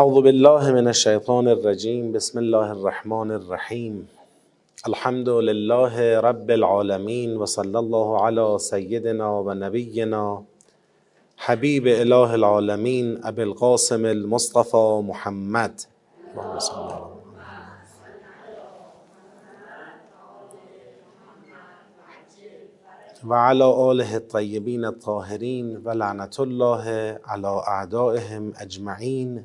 اعوذ بالله من الشیطان الرجیم بسم الله الرحمن الرحیم الحمد لله رب العالمین و صلی الله علی سیدنا و نبینا حبیب اله العالمین ابی القاسم المصطفى محمد. و علی آله الطیبین الطاهرین و لعنت الله علی اعدائهم اجمعین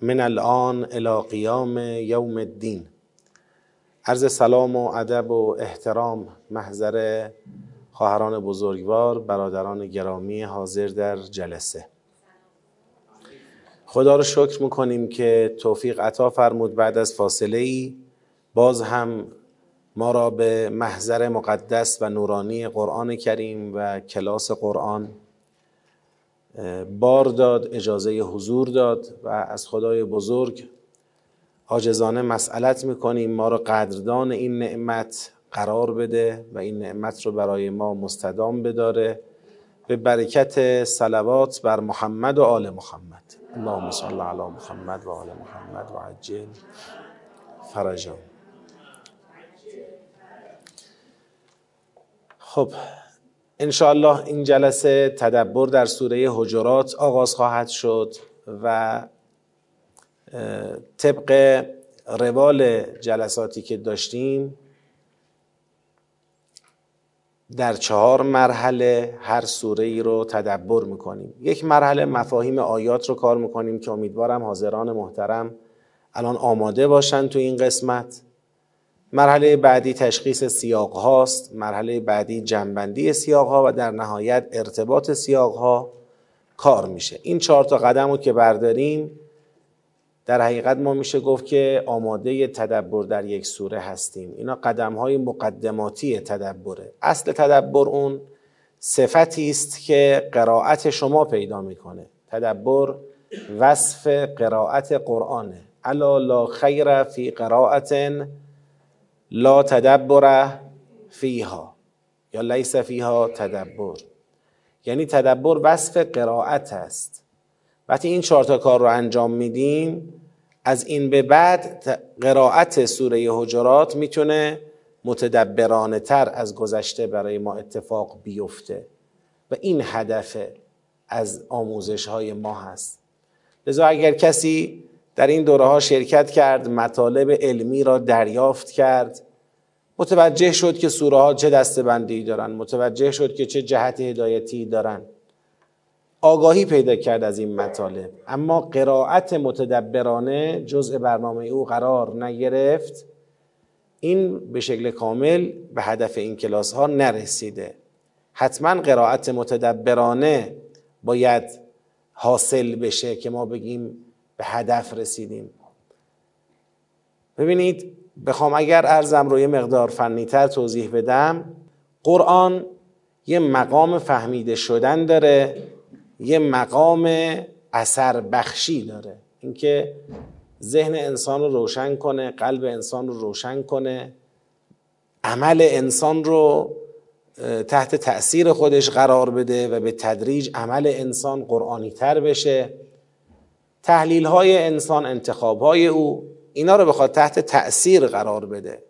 من الان الى قیام یوم الدین. عرض سلام و ادب و احترام محضر خواهران بزرگوار برادران گرامی حاضر در جلسه. خدا رو شکر می‌کنیم که توفیق عطا فرمود. بعد از فاصله ای باز هم ما را به محضر مقدس و نورانی قرآن کریم و کلاس قرآن بار داد اجازه حضور داد و از خدای بزرگ عاجزانه مسئلت می‌کنیم ما را قدردان این نعمت قرار بده و این نعمت رو برای ما مستدام بداره. به برکت صلوات بر محمد و آل محمد. اللهم صل علی محمد و آل محمد و عجل فرجهم خب انشاءالله این جلسه تدبر در سوره حجرات آغاز خواهد شد و طبق روال جلساتی که داشتیم در چهار مرحله هر سوره ای رو تدبر می‌کنیم. یک مرحله مفاهیم آیات رو کار می‌کنیم که امیدوارم حاضران محترم الان آماده باشن تو این قسمت. مرحله بعدی تشخیص سیاق هاست مرحله بعدی جنبندی سیاق ها و در نهایت ارتباط سیاق ها کار میشه. این چهار تا قدم رو که برداریم در حقیقت ما میشه گفت که آماده تدبر در یک سوره هستیم. اینا قدم های مقدماتی تدبره. اصل تدبر اون صفتی است که قرائت شما پیدا می‌کنه. تدبر وصف قرائت قرآنه. الا لا خیر فی قرائت لا تدبر فیها یا لیس فیها تدبر. یعنی تدبر وصف قرائت است. وقتی این چهار تا کار رو انجام میدیم از این به بعد قرائت سوره حجرات می‌تونه متدبرانه تر از گذشته برای ما اتفاق بیفته. و این هدف از آموزش های ما هست. لذا اگر کسی در این دوره ها شرکت کرد مطالب علمی را دریافت کرد. متوجه شد که سوره ها چه دسته بندی دارن متوجه شد که چه جهت هدایتی دارن. آگاهی پیدا کرد از این مطالب اما قرائت متدبرانه جزء برنامه او قرار نگرفت. این به شکل کامل به هدف این کلاس ها نرسیده. حتما قرائت متدبرانه باید حاصل بشه که ما بگیم به هدف رسیدیم. ببینید بخوام اگر ارزم رو یه مقدار فنیتر توضیح بدم. قرآن یه مقام فهمیده شدن داره یه مقام اثر بخشی داره. اینکه ذهن انسان رو روشن کنه قلب انسان رو روشن کنه عمل انسان رو تحت تأثیر خودش قرار بده و به تدریج عمل انسان قرآنی تر بشه. تحلیل های انسان انتخاب های او اینا رو بخواد تحت تأثیر قرار بده.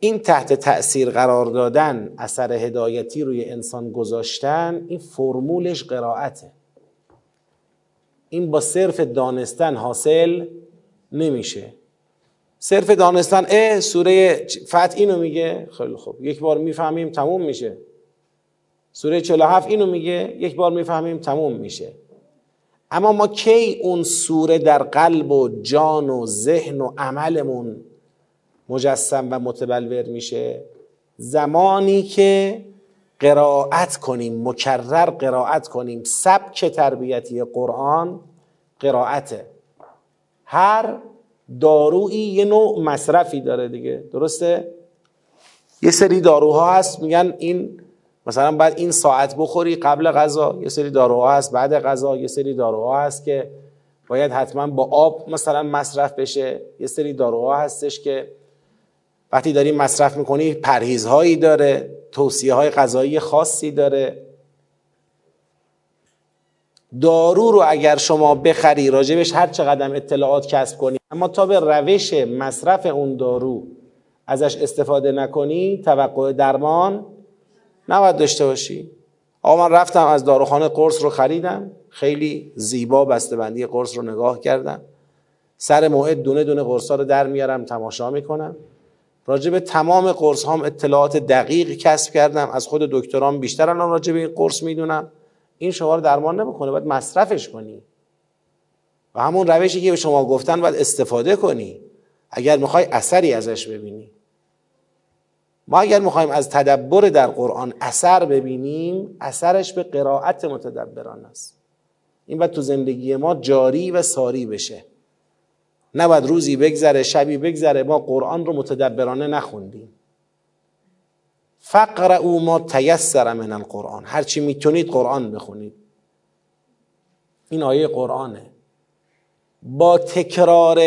این تحت تأثیر قرار دادن اثر هدایتی روی انسان گذاشتن این فرمولش قرائته. این با صرف دانستن حاصل نمیشه. صرف دانستن اه سوره فتح اینو میگه. خیلی خوب. یک بار می‌فهمیم تموم میشه. سوره 47 اینو میگه. یک بار می‌فهمیم تموم میشه. اما ما کی اون سوره در قلب و جان و ذهن و عملمون مجسم و متبلور میشه زمانی که قرائت کنیم مکرر قرائت کنیم سبک تربیتی قرآن قرائته هر دارویی یه نوع مصرفی داره دیگه درسته؟ یه سری داروها هست میگن این مثلا بعد این ساعت بخوری قبل غذا یه سری داروها هست. بعد غذا یه سری داروها هست که باید حتما با آب مثلا مصرف بشه. یه سری داروها هستش که وقتی داری مصرف می‌کنی پرهیزهایی داره توصیه های غذایی خاصی داره. دارو رو اگر شما بخری راجبش هر چقدر اطلاعات کسب کنی اما تا به روش مصرف اون دارو ازش استفاده نکنی توقع درمان نباید داشته باشی. آقا من رفتم از داروخانه قرص رو خریدم. خیلی زیبا بسته‌بندی قرص رو نگاه کردم. سر موعد دونه دونه قرص رو در میارم تماشا می‌کنم. راجع به تمام قرص هم اطلاعات دقیق کسب کردم. از خود دکتران بیشتر الان راجع به این قرص می‌دونم. این شما رو درمان نمی‌کنه باید مصرفش کنی. و همون روشی که به شما گفتن باید استفاده کنی. اگر می‌خوای اثری ازش ببینی. ما اگر می‌خوایم از تدبر در قرآن اثر ببینیم اثرش به قرائت متدبران است. این باید تو زندگی ما جاری و ساری بشه. نباید روزی بگذره شبی بگذره ما قرآن رو متدبرانه نخوندیم. فقر او ما تیسر من القرآن. هرچی می‌تونید قرآن بخونید. این آیه قرآنه. با تکرار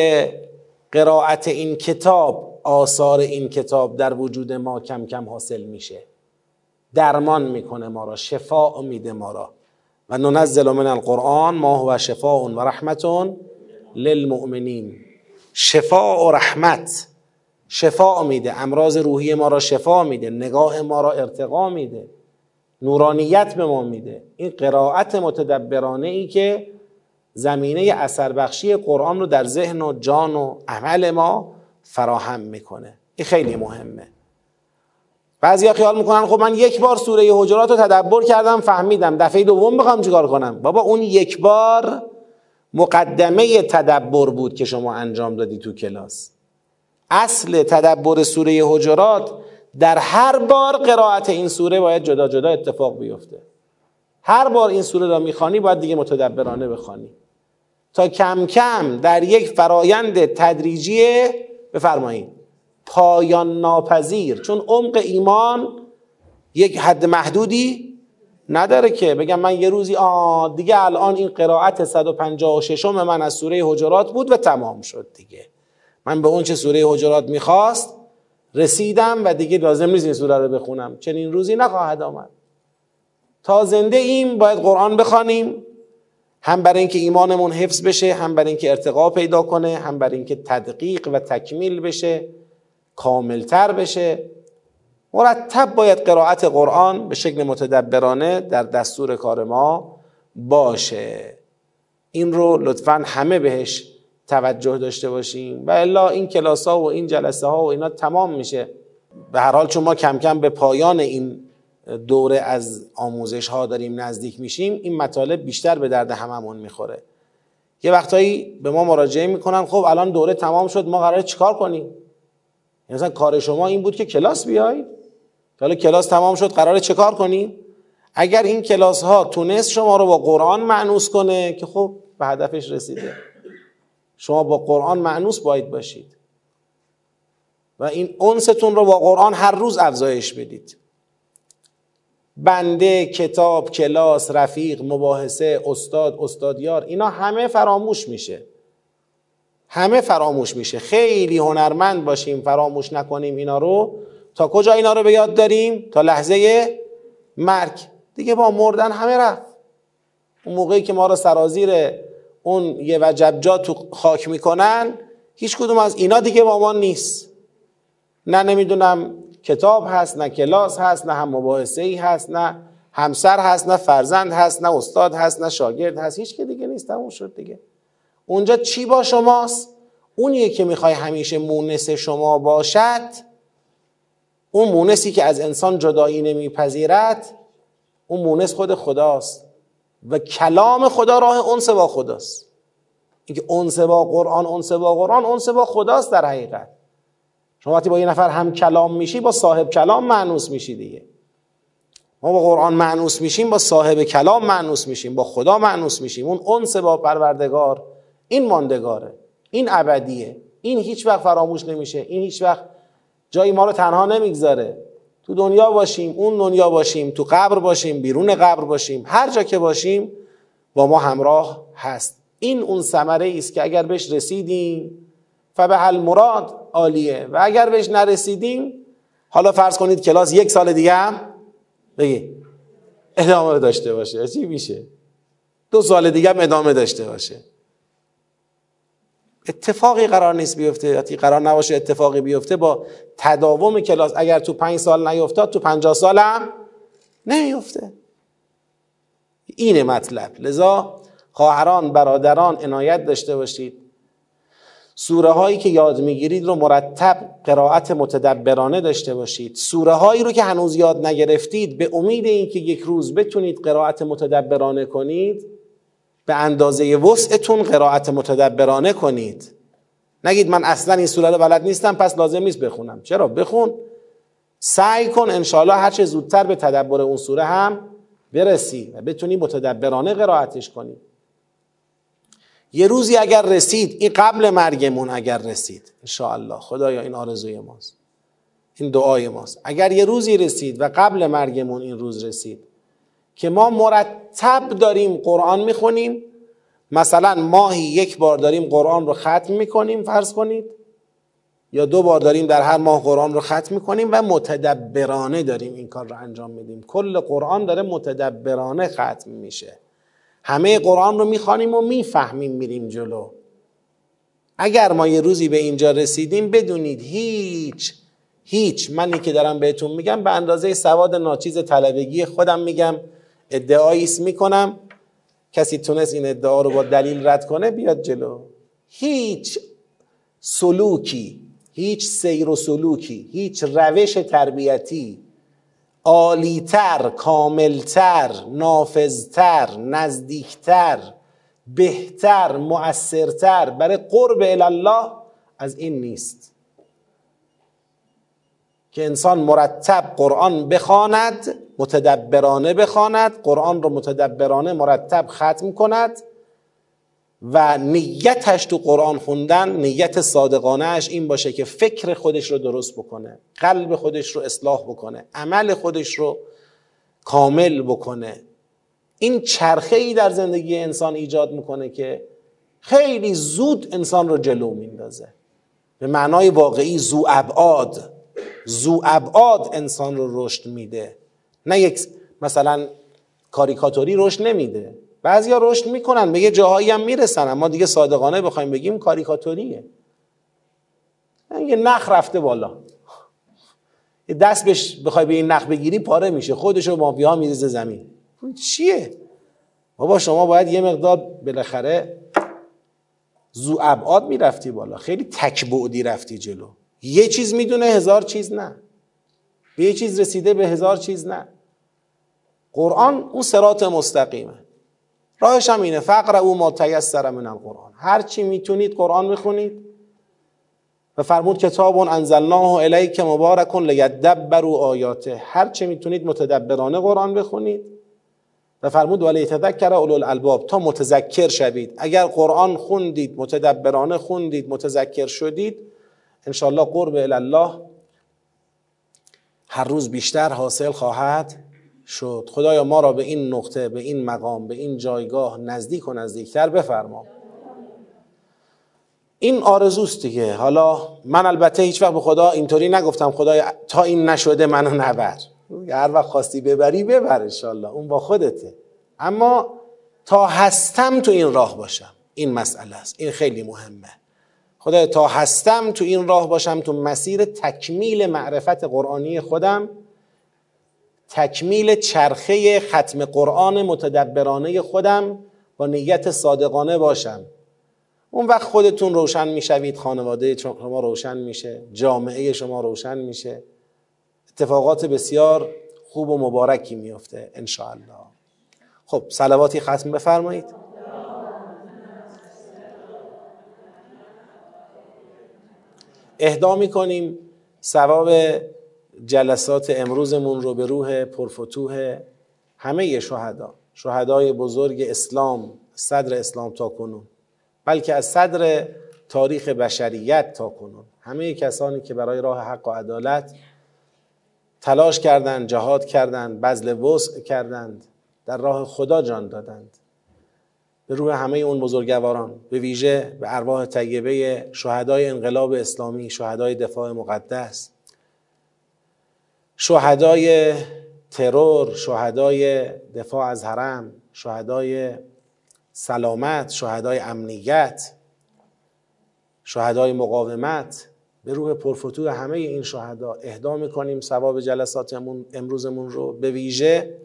قرائت این کتاب آثار این کتاب در وجود ما کم کم حاصل میشه. درمان می‌کنه ما را شفا میده ما را. و ننزل من القرآن ما هو شفاء و رحمت للمؤمنین. شفا و رحمت شفا میده امراض روحی ما را شفا میده نگاه ما را ارتقا میده نورانیت به ما میده. این قرائت متدبرانه ای که زمینه اثر بخشی قرآن رو در ذهن و جان و عمل ما فراهم می‌کنه. این خیلی مهمه. بعضیا خیال می‌کنن خب من یک بار سوره حجرات رو تدبر کردم فهمیدم دفعه دوم بخوام چیکار کنم. بابا اون یک بار مقدمه تدبر بود که شما انجام دادی تو کلاس. اصل تدبر سوره حجرات در هر بار قرائت این سوره باید جدا جدا اتفاق بیفته. هر بار این سوره را می‌خوانی باید دیگه متدبرانه بخوانی. تا کم کم در یک فرایند تدریجی بفرمایید پایان ناپذیر. چون عمق ایمان یک حد محدودی نداره که. بگم من یه روزی آه دیگه الان این قرائت 156 من از سوره حجرات بود و تمام شد دیگه. من به اون چه سوره حجرات می‌خواست رسیدم و دیگه لازم نیست این سوره رو بخونم. چنین روزی نخواهد آمد. تا زنده ایم باید قرآن بخوانیم. هم برای اینکه ایمانمون حفظ بشه هم برای اینکه ارتقا پیدا کنه هم برای اینکه تدقیق و تکمیل بشه کاملتر بشه. مرتب باید قرائت قرآن به شکل متدبرانه در دستور کار ما باشه. این رو لطفا همه بهش توجه داشته باشیم. و الا این کلاس ها و این جلسه ها و اینا تمام میشه. به هر حال چون ما کم کم به پایان این دوره از آموزش ها داریم نزدیک میشیم این مطالب بیشتر به درد هممون می‌خوره. یه وقتایی به ما مراجعه می‌کنن خب الان دوره تمام شد ما قراره چیکار کنیم؟ یعنی مثلا کار شما این بود که کلاس بیایید حالا کلاس تمام شد قراره چه کار کنیم اگر این کلاس ها تونست شما رو با قرآن معنوس کنه که خب به هدفش رسیده. شما با قرآن معنوس باید باشید. و این انستون رو با قرآن هر روز افزایش بدید. بنده کتاب کلاس رفیق مباحثه استاد استادیار اینا همه فراموش میشه. همه فراموش میشه. خیلی هنرمند باشیم فراموش نکنیم اینا رو. تا کجا اینا رو به یاد داریم؟ تا لحظه مرگ. دیگه با مردن همه رفت. اون موقعی که ما رو سرازیر اون یه وجب تو خاک می‌کنن هیچ کدوم از اینا دیگه با ما نیست. نه نمی‌دونم کتاب هست نه کلاس هست نه هم مباحثه ای هست نه همسر هست نه فرزند هست نه استاد هست نه شاگرد هست. هیچ که دیگه نیست تموم شد دیگه. اونجا چی با شماست؟ اونیه که می‌خوای همیشه مونس شما باشد اون مونسی که از انسان جدایی نمیپذیرد اون مونس خود خداست. و کلام خدا راه اونس با خداست. اینکه اونس با قرآن اونس با قرآن اونس با خداست در حقیقت. شما وقتی با یه نفر هم کلام میشی با صاحب کلام معنوس میشی دیگه. ما با قرآن معنوس میشیم با صاحب کلام معنوس میشیم با خدا معنوس میشیم. اون اونس با پروردگار این ماندگاره این ابدیه. این هیچ وقت فراموش نمیشه این هیچ وقت جایی ما رو تنها نمی‌گذاره. تو دنیا باشیم اون دنیا باشیم تو قبر باشیم بیرون قبر باشیم هر جا که باشیم با ما همراه هست. این اون ثمره است که اگر بهش رسیدیم فبه مراد عالیه. و اگر بهش نرسیدیم حالا فرض کنید کلاس یک سال دیگه هم بگی ادامه داشته باشه. چی میشه؟ دو سال دیگه هم ادامه داشته باشه. اتفاقی قرار نیست بیفته. قرار نباشه اتفاقی بیفته با تداوم کلاس. اگر تو پنج سال نیفتاد تو پنجاه سال هم نمیفته اینه مطلب. لذا خواهران برادران عنایت داشته باشید. سوره هایی که یاد می‌گیرید رو مرتب قرائت متدبرانه داشته باشید. سوره هایی رو که هنوز یاد نگرفتید به امید اینکه یک روز بتونید قرائت متدبرانه کنید به اندازه وسعتون قرائت متدبرانه کنید. نگید من اصلا این سوره رو بلد نیستم پس لازم نیست بخونم. چرا؟ بخون. سعی کن انشاءالله هر چه زودتر به تدبر اون سوره هم برسی و بتونی متدبرانه قرائتش کنی. یه روزی اگر رسید این قبل مرگمون اگر رسید انشاءالله. خدایا این آرزوی ماست. این دعای ماست. اگر یه روزی رسید و قبل مرگمون این روز رسید که ما مرتب داریم قرآن می‌خونیم مثلا ماهی یک بار داریم قرآن رو ختم می‌کنیم فرض کنید یا دو بار داریم در هر ماه قرآن رو ختم می‌کنیم و متدبرانه داریم این کار رو انجام میدیم. کل قرآن داره متدبرانه ختم میشه. همه قرآن رو می‌خوانیم و می‌فهمیم میریم جلو. اگر ما یه روزی به اینجا رسیدیم بدونید هیچ هیچ. منی که دارم بهتون میگم به اندازه سواد ناچیز طلبگی خودم میگم ادعاییست می‌کنم. کسی تونست این ادعا رو با دلیل رد کنه بیاد جلو. هیچ سلوکی هیچ سیر و سلوکی هیچ روش تربیتی عالیتر کاملتر نافذتر نزدیکتر بهتر مؤثرتر. برای قرب الله از این نیست که انسان مرتب قرآن بخواند متدبرانه بخواند قرآن رو متدبرانه مرتب ختم کند. و نیتش تو قرآن خوندن نیت صادقانهش این باشه که فکر خودش رو درست بکنه قلب خودش رو اصلاح بکنه عمل خودش رو کامل بکنه. این چرخه ای در زندگی انسان ایجاد می‌کنه که خیلی زود انسان رو جلو میندازه. به معنای واقعی زو ابعاد. زو ابعاد انسان رو رشد میده. نه یک مثلا کاریکاتوری رشد نمیده. بعضیا رشد می‌کنن به یه جاهایی هم می‌رسن اما دیگه صادقانه بخوایم بگیم کاریکاتوریه یه نخ رفته بالا. یه دست بهش بخوای به این نخ بگیری پاره میشه. خودش رو مافیا میریزه زمین. چیه؟ بابا شما باید یه مقدار بالاخره زو ابعاد می‌رفتی بالا. خیلی تکبعدی رفتی جلو. یه چیز می‌دونه هزار چیز نه. به یه چیز رسیده به هزار چیز نه. قرآن اون سرات مستقیمه. راهش هم اینه فقر او ما تیسر من القرآن. هر چی می‌تونید قرآن می‌خونید و فرمود کتاب انزلناه الیک مبارک لیدبروا آیاته. هر چی می‌تونید متدبرانه قرآن بخونید. و فرمود ولی تذکر اولو الالباب. تا متذکر شوید. اگر قرآن خوندید متدبرانه خوندید متذکر شدید انشالله قرب الله هر روز بیشتر حاصل خواهد شد. خدایا ما را به این نقطه به این مقام به این جایگاه نزدیک و نزدیکتر بفرما. این آرزوست دیگه. حالا من البته هیچ وقت به خدا اینطوری نگفتم. خدایا تا این نشده منو نبر. هر وقت خواستی ببری ببر انشالله اون با خودته. اما تا هستم تو این راه باشم. این مسئله است. این خیلی مهمه. خدایا تا هستم تو این راه باشم تو مسیر تکمیل معرفت قرآنی خودم تکمیل چرخه ختم قرآن متدبرانه خودم با نیت صادقانه باشم. اون وقت خودتون روشن می‌شوید خانواده شما روشن میشه جامعه شما روشن میشه. اتفاقات بسیار خوب و مبارکی میفته ان خب صلواتی ختم بفرمایید. اهدا می‌کنیم ثواب جلسات امروزمون رو به روح پرفتوه همه شهدا شهدای بزرگ اسلام صدر اسلام تا کنون بلکه از صدر تاریخ بشریت تا کنون. همه کسانی که برای راه حق و عدالت تلاش کردند جهاد کردند بذل وسع کردند در راه خدا جان دادند. به روح همه اون بزرگواران به ویژه به ارواح طیبه شهدای انقلاب اسلامی شهدای دفاع مقدس شهدای ترور شهدای دفاع از حرم شهدای سلامت شهدای امنیت شهدای مقاومت. به روح پرفتوه همه این شهدا اهدا می‌کنیم ثواب جلساتمون امروزمون رو به ویژه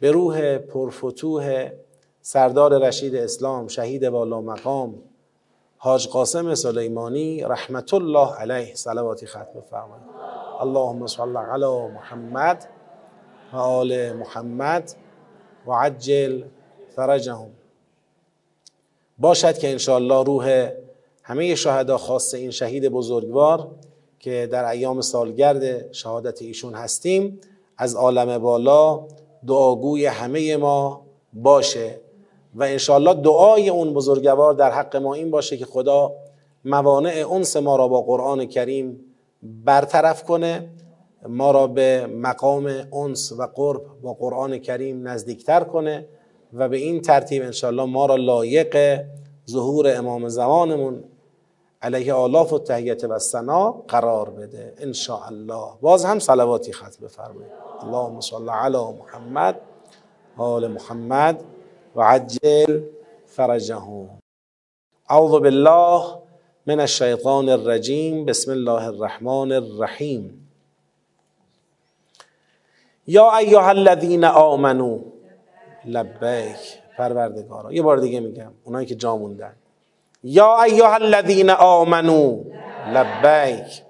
به روح پرفتوه سردار رشید اسلام شهید والا مقام حاج قاسم سلیمانی رحمت الله علیه. صلواتی ختم فرمایید. اللهم صل علی محمد و آل محمد و عجل فرجهم. باشد که انشاءالله روح همه شهدا خاص این شهید بزرگوار که در ایام سالگرد شهادت ایشون هستیم از عالم بالا دعاگوی همه ما باشه و انشاءالله دعای اون بزرگوار در حق ما این باشه که خدا موانع انس ما را با قرآن کریم برطرف کنه ما را به مقام انس و قرب با قرآن کریم نزدیکتر کنه و به این ترتیب انشاءالله ما را لایق ظهور امام زمانمون علیه آلاف و تحییت و سنا قرار بده انشاءالله. باز هم صلواتی ختم بفرمایید. اللهم صل علی محمد آل محمد و عجل فرجهم. اعوذ بالله من الشیطان الرجیم. بسم الله الرحمن الرحیم. یا ایها الذین آمنو. لبیک. پروردگارا. یه بار دیگه میگم. اونایی که جا موندن. یا ایها الذین آمنو. لبیک.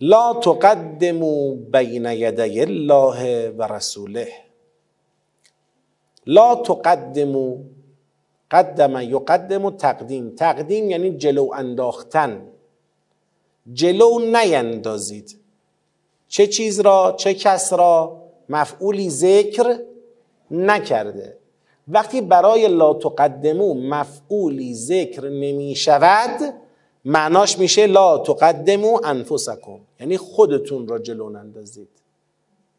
لا تقدموا بین یدی الله و رسوله. لا تقدموا قدم یقدم تقدیم. تقدیم یعنی جلو انداختن. جلو نیندازید. چه چیز را؟ چه کس را؟ مفعولی ذکر نکرده. وقتی برای لا تقدمو مفعولی ذکر نمی شود معناش میشه لا تقدمو انفسکم. یعنی خودتون را جلو نندازید.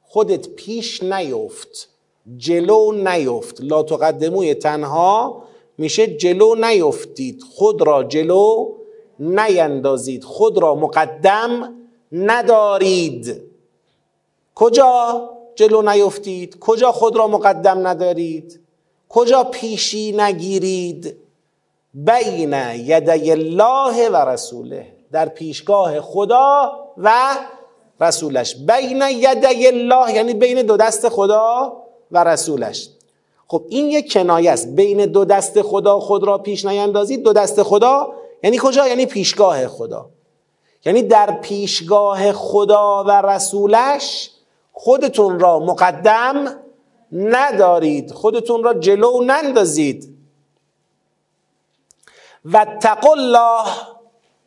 خودت پیش نیفت. جلو نیفت. لا تقدموی تنها میشه جلو نیفتید. خود را جلو نیندازید. خود را مقدم ندارید. کجا جلو نیفتید؟ کجا خود را مقدم ندارید؟ کجا پیشی نگیرید؟ بین یدی الله و رسوله. در پیشگاه خدا و رسولش. بین یدی الله یعنی بین دو دست خدا و رسولش. خب این یک کنایه است. بین دو دست خدا خود را پیش نیندازید. دو دست خدا یعنی کجا؟ یعنی پیشگاه خدا. یعنی در پیشگاه خدا و رسولش خودتون را مقدم ندارید. خودتون را جلو نندازید. و تقوا الله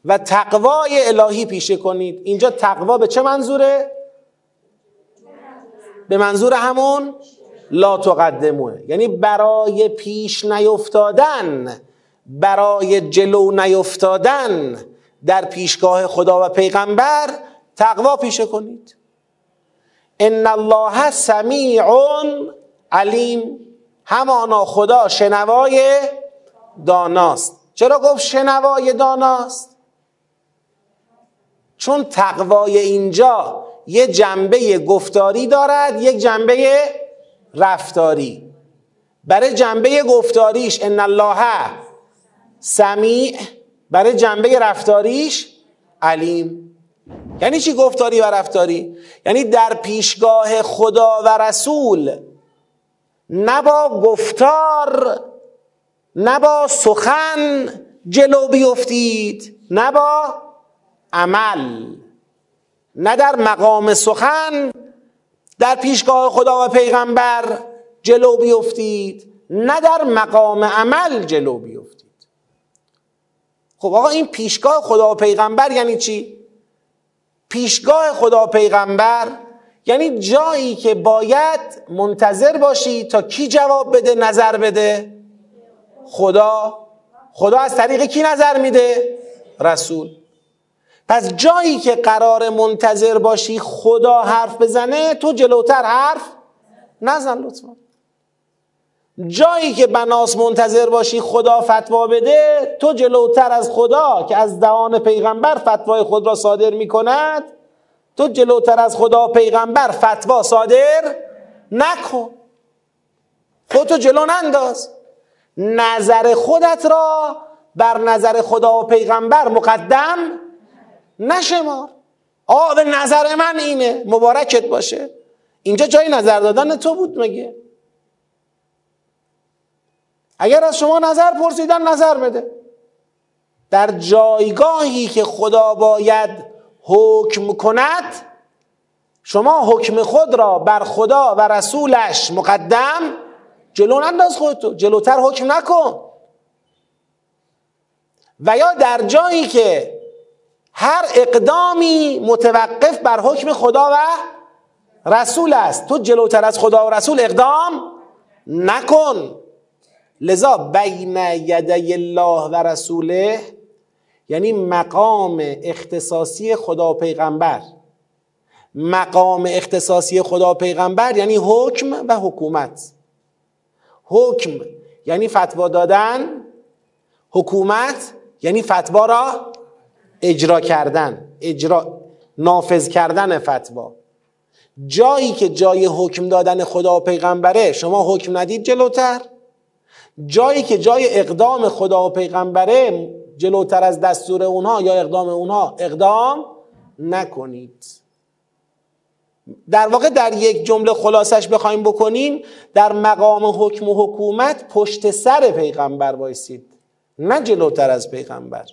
و تقوای الهی پیشه کنید. اینجا تقوا به چه منظوره؟ به منظور همون؟ لا تقدموه. یعنی برای پیش نیفتادن برای جلو نیفتادن در پیشگاه خدا و پیغمبر تقوا پیشه کنید. ان الله سمیع علیم. همانا خدا شنوای داناست. چرا گفت شنوای داناست؟ چون تقوای اینجا یه جنبه گفتاری دارد یک جنبه رفتاری. برای جنبه گفتاریش ان الله سمیع. برای جنبه رفتاریش علیم. یعنی چی گفتاری و رفتاری؟ یعنی در پیشگاه خدا و رسول نه با گفتار نه با سخن جلو بیفتید نه با عمل. نه در مقام سخن در پیشگاه خدا و پیغمبر جلو بیفتید نه در مقام عمل جلو بیفتید. خب آقا این پیشگاه خدا و پیغمبر یعنی چی؟ پیشگاه خدا و پیغمبر یعنی جایی که باید منتظر باشی تا کی جواب بده نظر بده؟ خدا. خدا از طریق کی نظر میده؟ رسول. پس جایی که قرار منتظر باشی خدا حرف بزنه تو جلوتر حرف نزن لطفا. جایی که بناس منتظر باشی خدا فتوا بده تو جلوتر از خدا که از دهان پیغمبر فتوای خود را صادر می کند تو جلوتر از خدا پیغمبر فتوا صادر نکن. خودتو جلو ننداز. نظر خودت را بر نظر خدا و پیغمبر مقدم نشمار آه به نظر من اینه. مبارکت باشه. اینجا جای نظر دادن تو بود مگه؟ اگر از شما نظر پرسیدن نظر بده. در جایگاهی که خدا باید حکم کند شما حکم خود را بر خدا و رسولش مقدم جلو ننداز خودتو. جلوتر حکم نکن. و یا در جایی که هر اقدامی متوقف بر حکم خدا و رسول است. تو جلوتر از خدا و رسول اقدام نکن. لذا بین یدی الله و رسوله یعنی مقام اختصاصی خدا و پیغمبر. مقام اختصاصی خدا و پیغمبر یعنی حکم و حکومت. حکم یعنی فتوا دادن حکومت یعنی فتوا را اجرا کردن اجرا نافذ کردن فتوا. جایی که جای حکم دادن خدا و پیغمبره شما حکم ندید جلوتر. جایی که جای اقدام خدا و پیغمبره جلوتر از دستور اونها یا اقدام اونها اقدام نکنید. در واقع در یک جمله خلاصش بخوایم بکنیم در مقام حکم و حکومت پشت سر پیغمبر وایسید نه جلوتر از پیغمبر.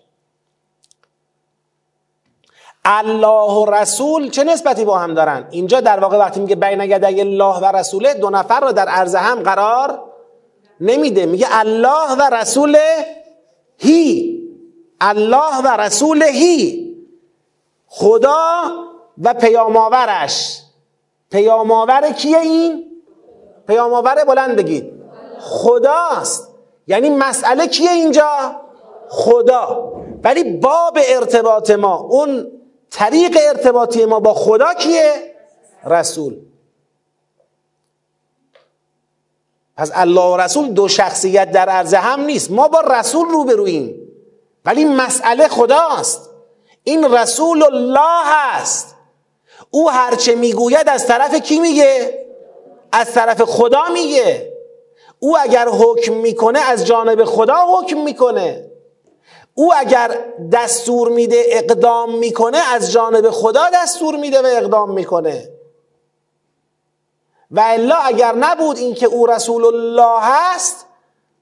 الله و رسول چه نسبتی با هم دارن؟ اینجا در واقع وقتی میگه بین یدی الله و رسوله دو نفر رو در عرض هم قرار نمیده. میگه الله و رسول هی. الله و رسول هی. خدا و پیامآورش. پیامآور کیه این؟ پیامآور بلند بگید. خداست. یعنی مسئله کیه اینجا؟ خدا. ولی باب ارتباط ما اون طریق ارتباطی ما با خدا کیه؟ رسول. پس الله و رسول دو شخصیت در عرض هم نیست. ما با رسول روبرویم ولی مسئله خداست. این رسول الله است. او هرچه می‌گوید از طرف کی میگه؟ از طرف خدا میگه. او اگر حکم می‌کنه از جانب خدا حکم می‌کنه. او اگر دستور میده اقدام می‌کنه از جانب خدا دستور میده و اقدام می‌کنه. و الا اگر نبود اینکه او رسول الله هست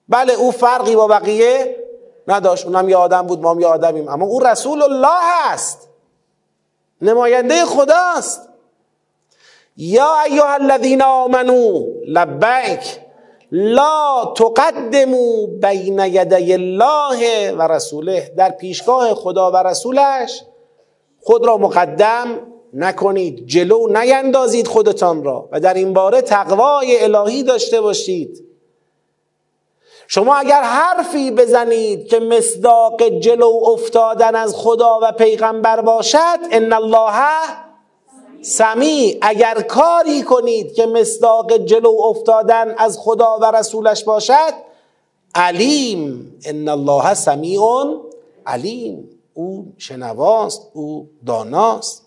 بله او فرقی با بقیه نداشت. اونم یه آدم بود ما هم یه آدمیم. اما او رسول الله هست. نماینده خداست. یا ایها الذین آمنو لبیک. لا تقدمو بین یدی الله و رسوله. در پیشگاه خدا و رسولش خود را مقدم نکنید جلو نیندازید خودتان را و در این باره تقوای الهی داشته باشید. شما اگر حرفی بزنید که مصداق جلو افتادن از خدا و پیغمبر باشد ان الله سمی اگر کاری کنید که مصداق جلو افتادن از خدا و رسولش باشد علیم. ان الله سمیع علیم. او شنواست او داناست.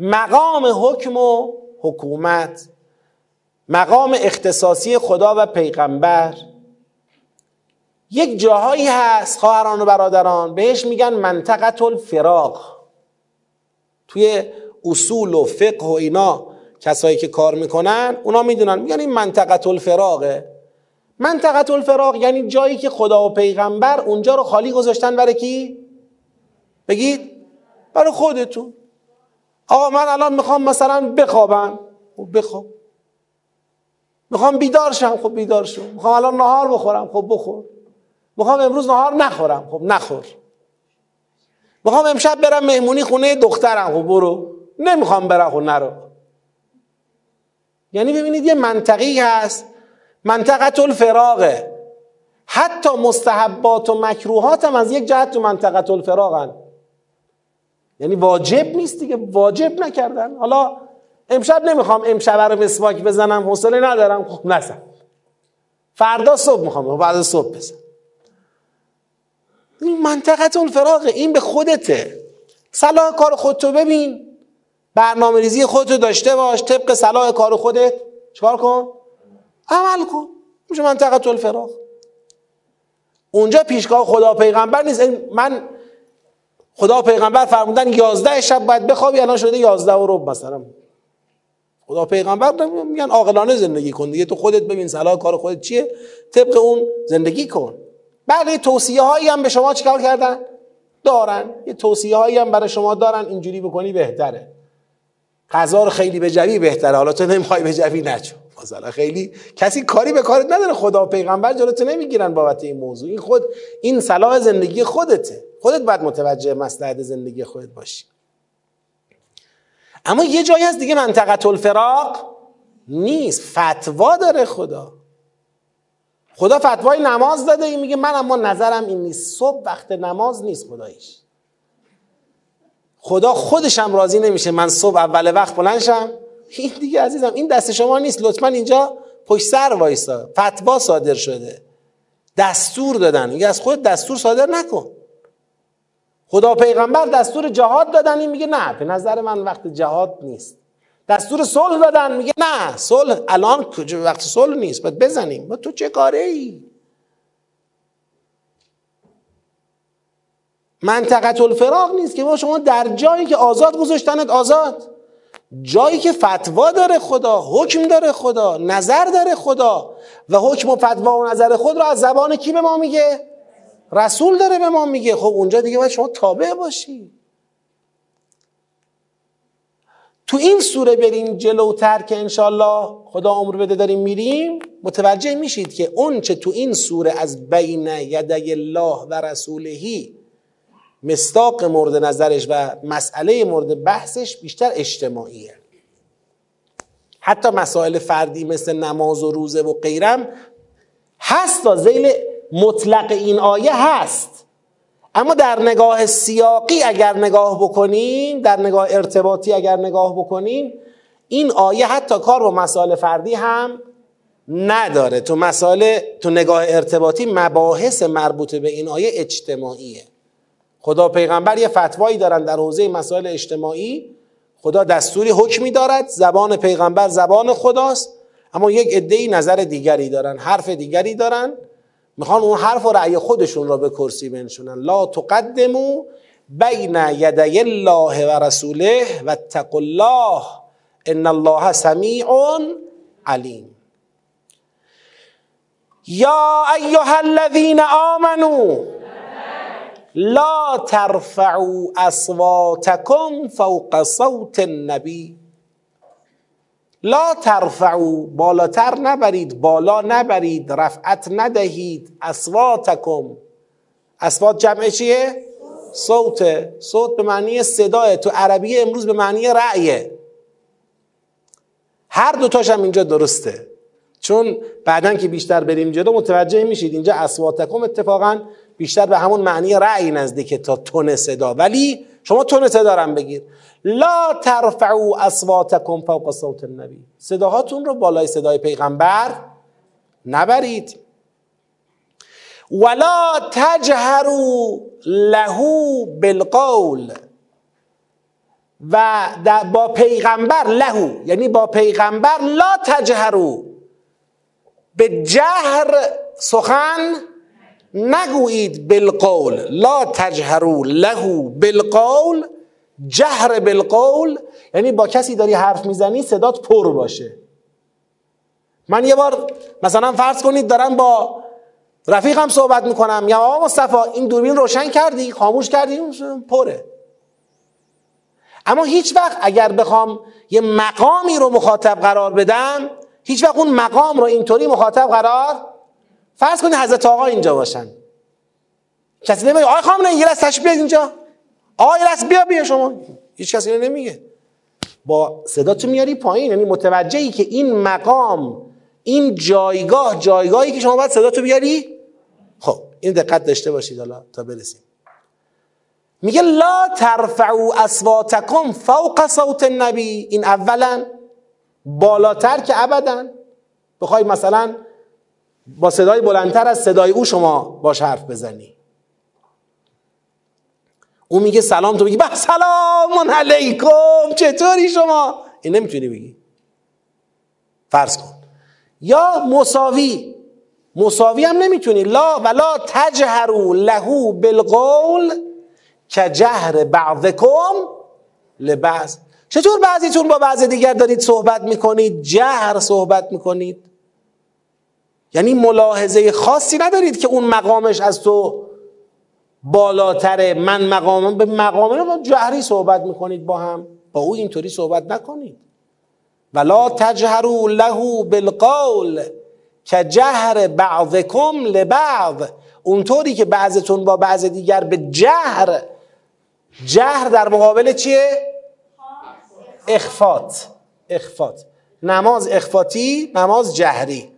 مقام حکم و حکومت مقام اختصاصی خدا و پیغمبر. یک جاهایی هست خواهران و برادران بهش میگن منطقت الفراغ توی اصول و فقه و اینا کسایی که کار می‌کنن اونا می‌دونن. میگن این منطقت الفراغه منطقت الفراغ یعنی جایی که خدا و پیغمبر اونجا رو خالی گذاشتن برای کی؟ بگید. برای خودتون. آقا من الان می‌خوام مثلا بخوابم. خب بخواب. می‌خوام بیدار شم. خب بیدار شم. می‌خوام الان نهار بخورم. خب بخور. می‌خوام امروز نهار نخورم. خب نخور. می‌خوام امشب برم مهمونی خونه دخترم. خب برو. نمی‌خوام برم خب نرو یعنی ببینید یه منطقی هست. منطقت الفراغه حتی مستحبات و مکروهات هم از یک جهت تو منطقت الفراغن یعنی واجب نیست دیگه واجب نکردن. حالا امشب نمی‌خوام امشب رو مسواک بزنم حوصله ندارم. خب نزن. فردا صبح می‌خوام بعد صبح بزن. این منطقه الفراغه این به خودته. صلاح کار خودتو ببین. برنامه ریزی خودتو داشته باش طبق صلاح کار خودت. چکار کن؟ عمل کن. میشه منطقه الفراغ اونجا پیشگاه خدا پیغمبر نیست. من خدا پیغمبر فرمودن یازده شب باید بخوابی الان شده یازده و رب مثلا. خدا پیغمبر میگن عاقلانه زندگی کن دیگه. تو خودت ببین صلاح کار خودت چیه؟ طبق اون زندگی کن. بقیه توصیه هایی هم به شما چیکار کردن؟ دارن. یه توصیه هایی هم برای شما دارن. اینجوری بکنی بهتره. غذا رو خیلی بجوی بهتره. حالا تو نمی‌خوای بجوی نچو. مثلا خیلی کسی کاری به کارت نداره. خدا پیغمبر جلوتو نمی‌گیرن بابت این موضوع. این خود این صلاح زندگی خودته. خودت باید متوجه مصلحت زندگی خودت باشی. اما یه جایی از دیگه منطقه الفراق نیست. فتوا داره خدا. خدا فتوای نماز داده. این میگه من اما نظرم این نیست. صبح وقت نماز نیست خدایش خدا خودشم راضی نمیشه من صبح اول وقت بلنشم این دیگه عزیزم این دست شما نیست. لطفا اینجا پشت سر وایسا. فتوا صادر شده. دستور دادن. میگه از خود دستور صادر نکن. خدا پیغمبر دستور جهاد دادن. این میگه نه به نظر من وقت جهاد نیست. دستور صلح دادن. میگه نه صلح الان وقت صلح نیست. باید بزنیم. تو چه کاره ای منطقه الفراغ نیست که با شما در جایی که آزاد گذاشتنت آزاد. جایی که فتوا داره خدا حکم داره خدا نظر داره خدا و حکم و فتوا و نظر خود رو از زبان کی به ما میگه؟ رسول داره به ما میگه. خب اونجا دیگه باید شما تابع باشی. تو این سوره بریم جلوتر که انشالله خدا عمر بده داریم میریم متوجه میشید که اون چه تو این سوره از بین یدی الله و رسولهی مستاق مورد نظرش و مسئله مورد بحثش بیشتر اجتماعیه. حتی مسائل فردی مثل نماز و روزه و غیرم هست تا زیل مطلق این آیه هست. اما در نگاه سیاقی اگر نگاه بکنیم در نگاه ارتباطی اگر نگاه بکنیم این آیه حتی کار با مسائل فردی هم نداره. تو مسائل تو نگاه ارتباطی مباحث مربوط به این آیه اجتماعیه. خدا پیغمبر یه فتوایی دارن در حوزه مسائل اجتماعی. خدا دستوری حکمی دارد. زبان پیغمبر زبان خداست. اما یک عده‌ای نظر دیگری دارن حرف دیگری دارن. می‌خوان اون حرف و رأی خودشون را به کرسی بنشونن. لا تقدمو بین یدی الله و رسوله و اتقوا الله ان الله سمیع علیم. یا ایها الذین آمنو لا ترفعوا اصواتکم فوق صوت النبی لا ترفعوا بالاتر نبرید بالا نبرید رفعت ندهید اصواتکم اصوات جمع چیه؟ صوت. صوت به معنی صدای. تو عربی امروز به معنی رأیه هر دوتاش هم اینجا درسته. چون بعدا که بیشتر بریم جلو متوجه میشید اینجا اصواتکم اتفاقا بیشتر به همون معنی رأی نزدیک تا تون صدا. ولی شما تون صدا هم بگیر. لا ترفعوا اصواتکم فوق صوت النبی. صداهاتون رو بالای صدای پیغمبر نبرید. ولا تجهروا له بالقول. و با پیغمبر له یعنی با پیغمبر لا تجهروا. به جهر سخن نگویید بالقول لا تجهروا له بالقول جهر بالقول. یعنی با کسی داری حرف می‌زنی صدات پر باشه. من یه بار مثلا فرض کنید دارم با رفیقم صحبت می‌کنم. یا آقا مصطفی این دوربین روشن کردی؟ خاموش کردی؟ پره. اما هیچ وقت اگر بخوام یه مقامی رو مخاطب قرار بدم هیچ وقت اون مقام رو اینطوری مخاطب قرار فرض کنید حضرت آقا اینجا باشن. کسی نمیگه آقای خامنه یه لحظه تشریف اینجا. آقا یه لحظه بیا بیا شما. هیچ کسی نمیگه. با صدا تو میاری پایین یعنی متوجهی که این مقام این جایگاه جایگاهی که شما باید صدا تو بیاری. خب این دقت داشته باشید حالا تا برسیم. میگه لا ترفعوا اصواتکم فوق صوت النبی. این اولا بالاتر که ابدا. بخوای مثلا با صدای بلندتر از صدای او شما باش حرف بزنی. او میگه سلام تو بگی به سلام علیکم چطوری شما؟ این نمی‌تونی بگی. فرض کن. یا مساوی. مساوی هم نمی‌تونی. لا ولا تجهروا له بالقول که جهر بعضکم لبعض. چطور بعضیتون با بعض دیگر دارید صحبت می‌کنید؟ جهر صحبت می‌کنید. یعنی ملاحظه خاصی ندارید که اون مقامش از تو بالاتره. من مقام به مقام با جهری صحبت می‌کنید با هم. با او اینطوری صحبت نکنید. ولا تجهروا له بالقول که جهر بعضکم لبعض. اونطوری که بعضتون با بعض دیگر به جهر. جهر در مقابل چیه؟ اخفات. اخفات. نماز اخفاتی نماز جهری.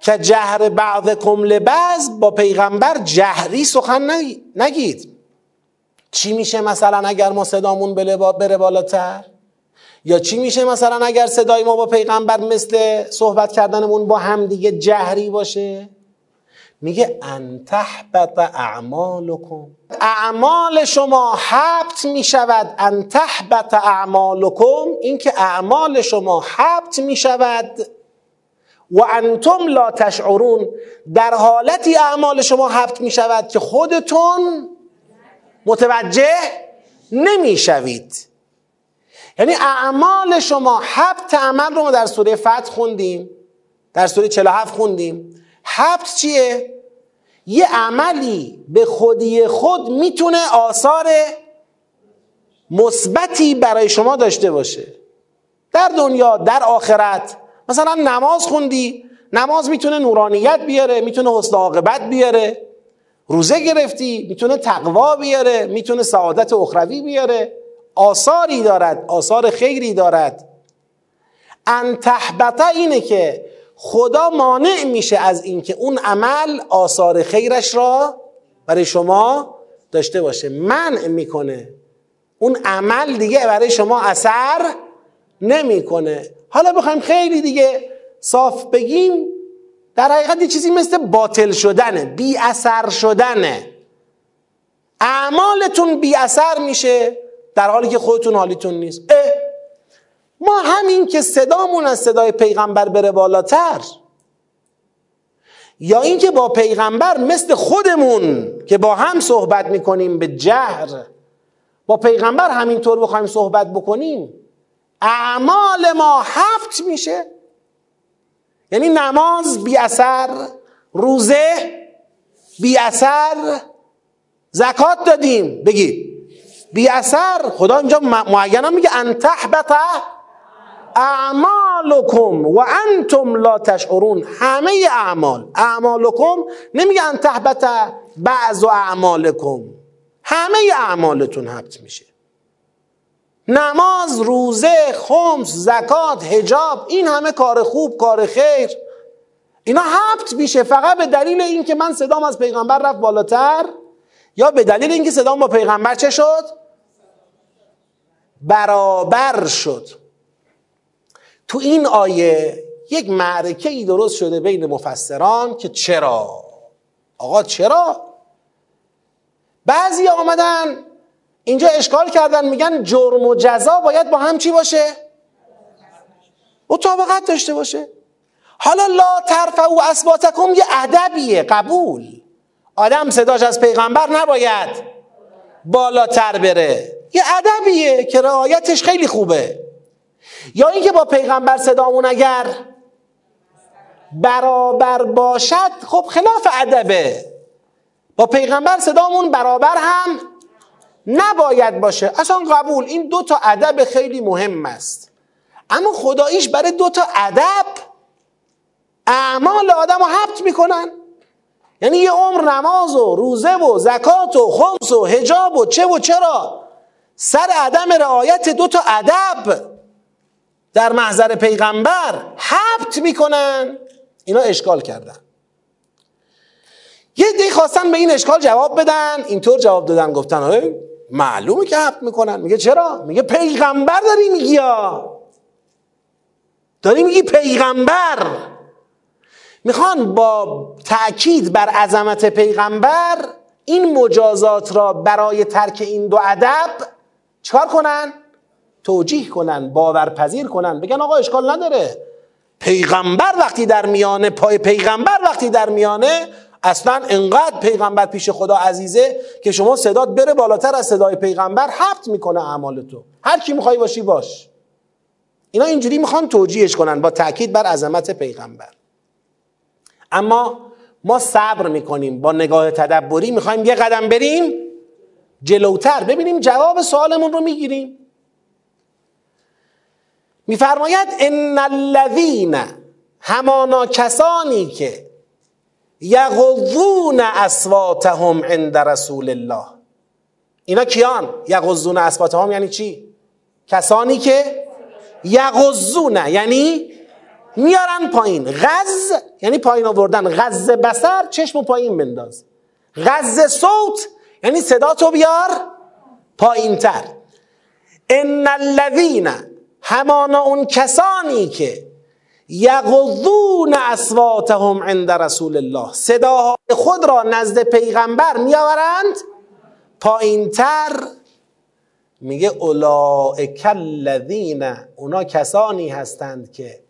که جهر بعضکم لبعض با پیغمبر جهری سخن نگید. چی میشه مثلا اگر ما صدامون بره بالاتر؟ یا چی میشه مثلا اگر صدای ما با پیغمبر مثل صحبت کردنمون با همدیگه جهری باشه؟ میگه ان تحبط اعمالکم. اعمال شما حبت می‌شود. ان تحبط اعمالکم اینکه اعمال شما حبت می‌شود و انتم لا تشعرون. در حالتی اعمال شما حبت می‌شود که خودتون متوجه نمی‌شوید. یعنی اعمال شما حبت عمل رو ما در سوره فتح خوندیم در سوره 47 خوندیم. حبت چیه؟ یه عملی به خودی خود می‌تونه آثار مثبتی برای شما داشته باشه. در دنیا در آخرت مثلا نماز خوندی نماز می‌تونه نورانیت بیاره می‌تونه حسن عاقبت بیاره روزه گرفتی می‌تونه تقوا بیاره می‌تونه سعادت اخروی بیاره. آثاری دارد آثار خیری دارد. ان تحبطه اینه که خدا مانع میشه از اینکه اون عمل آثار خیرش را برای شما داشته باشه. منع می‌کنه. اون عمل دیگه برای شما اثر نمی‌کنه. حالا بخوایم خیلی دیگه صاف بگیم در حقیقت یه چیزی مثل باطل شدنه بی اثر شدنه. اعمالتون بی اثر میشه در حالی که خودتون حالیتون نیست. اه ما همین که صدامون از صدای پیغمبر بره بالاتر یا اینکه با پیغمبر مثل خودمون که با هم صحبت می‌کنیم به جهر با پیغمبر همینطور بخوایم صحبت بکنیم اعمال ما هفت میشه. یعنی نماز بی اثر روزه بی اثر زکات دادیم. بگید بی اثر خدا اینجا معینا میگه ان تحبط اعمالکم و انتم لا تشعرون. همه اعمال. اعمالکم نمیگه ان تحبط بعض اعمالکم. همه اعمالتون حبت میشه. نماز روزه خمس زکات حجاب این همه کار خوب کار خیر. اینا حبت میشه. فقط به دلیل اینکه من صدام از پیغمبر رفت بالاتر یا به دلیل اینکه صدام با پیغمبر چه شد؟ برابر شد. تو این آیه یک معرکه ای درست شده بین مفسران که چرا؟ آقا چرا؟ بعضی آمدن اینجا اشکال کردن میگن جرم و جزا باید با هم چی باشه؟ مطابقت داشته باشه. حالا لا ترفع و اسباتکم یه ادبیه قبول. آدم صداش از پیغمبر نباید بالاتر بره. یه ادبیه که رعایتش خیلی خوبه. یا اینکه با پیغمبر صدامون اگر برابر باشد خب خلاف ادبه. با پیغمبر صدامون برابر هم نباید باشه. اصلا قبول این دو تا ادب خیلی مهم است. اما خداییش برای دو تا ادب اعمال آدم رو حبت می‌کنن. یعنی یه عمر نماز و روزه و زکات و خمس و هجاب و چه و چرا. سر عدم رعایت دو تا ادب در محضر پیغمبر حبت می‌کنن. اینا اشکال کردن. یه دی خواستن به این اشکال جواب بدن. اینطور جواب دادن گفتن معلومه که حبت می‌کنن. میگه چرا؟ میگه پیغمبر داری میگی یا داری میگی پیغمبر. می‌خوان با تأکید بر عظمت پیغمبر این مجازات را برای ترک این دو ادب چکار کنن؟ توجیه کنن باورپذیر کنن. بگن آقا اشکال نداره. پیغمبر وقتی در میانه پای پیغمبر وقتی در میانه اصلا انقدر پیغمبر پیش خدا عزیزه که شما صدات بره بالاتر از صدای پیغمبر حبت می‌کنه اعمال تو. هر کی می‌خوای باشی باش. اینا اینجوری می‌خوان توجیهش کنن با تاکید بر عظمت پیغمبر. اما ما صبر می‌کنیم با نگاه تدبری می‌خوایم یه قدم بریم جلوتر. ببینیم جواب سوالمون رو می‌گیریم. میفرماید ان الذین همانا کسانی که یغضون اصواتهم عند رسول الله. اینا کیان؟ یغضون اصواتهم یعنی چی؟ کسانی که یغضون یعنی میارن پایین. غز یعنی پایین آوردن. غز بسر چشم پایین بنداز. غز صوت یعنی صدا تو بیار پایین تر ان الذین همانا اون کسانی که یغضون اصواتهم عند رسول الله. صداهای خود را نزد پیغمبر میآورند. پایینتر میگه اولئک الذین اونا کسانی هستند که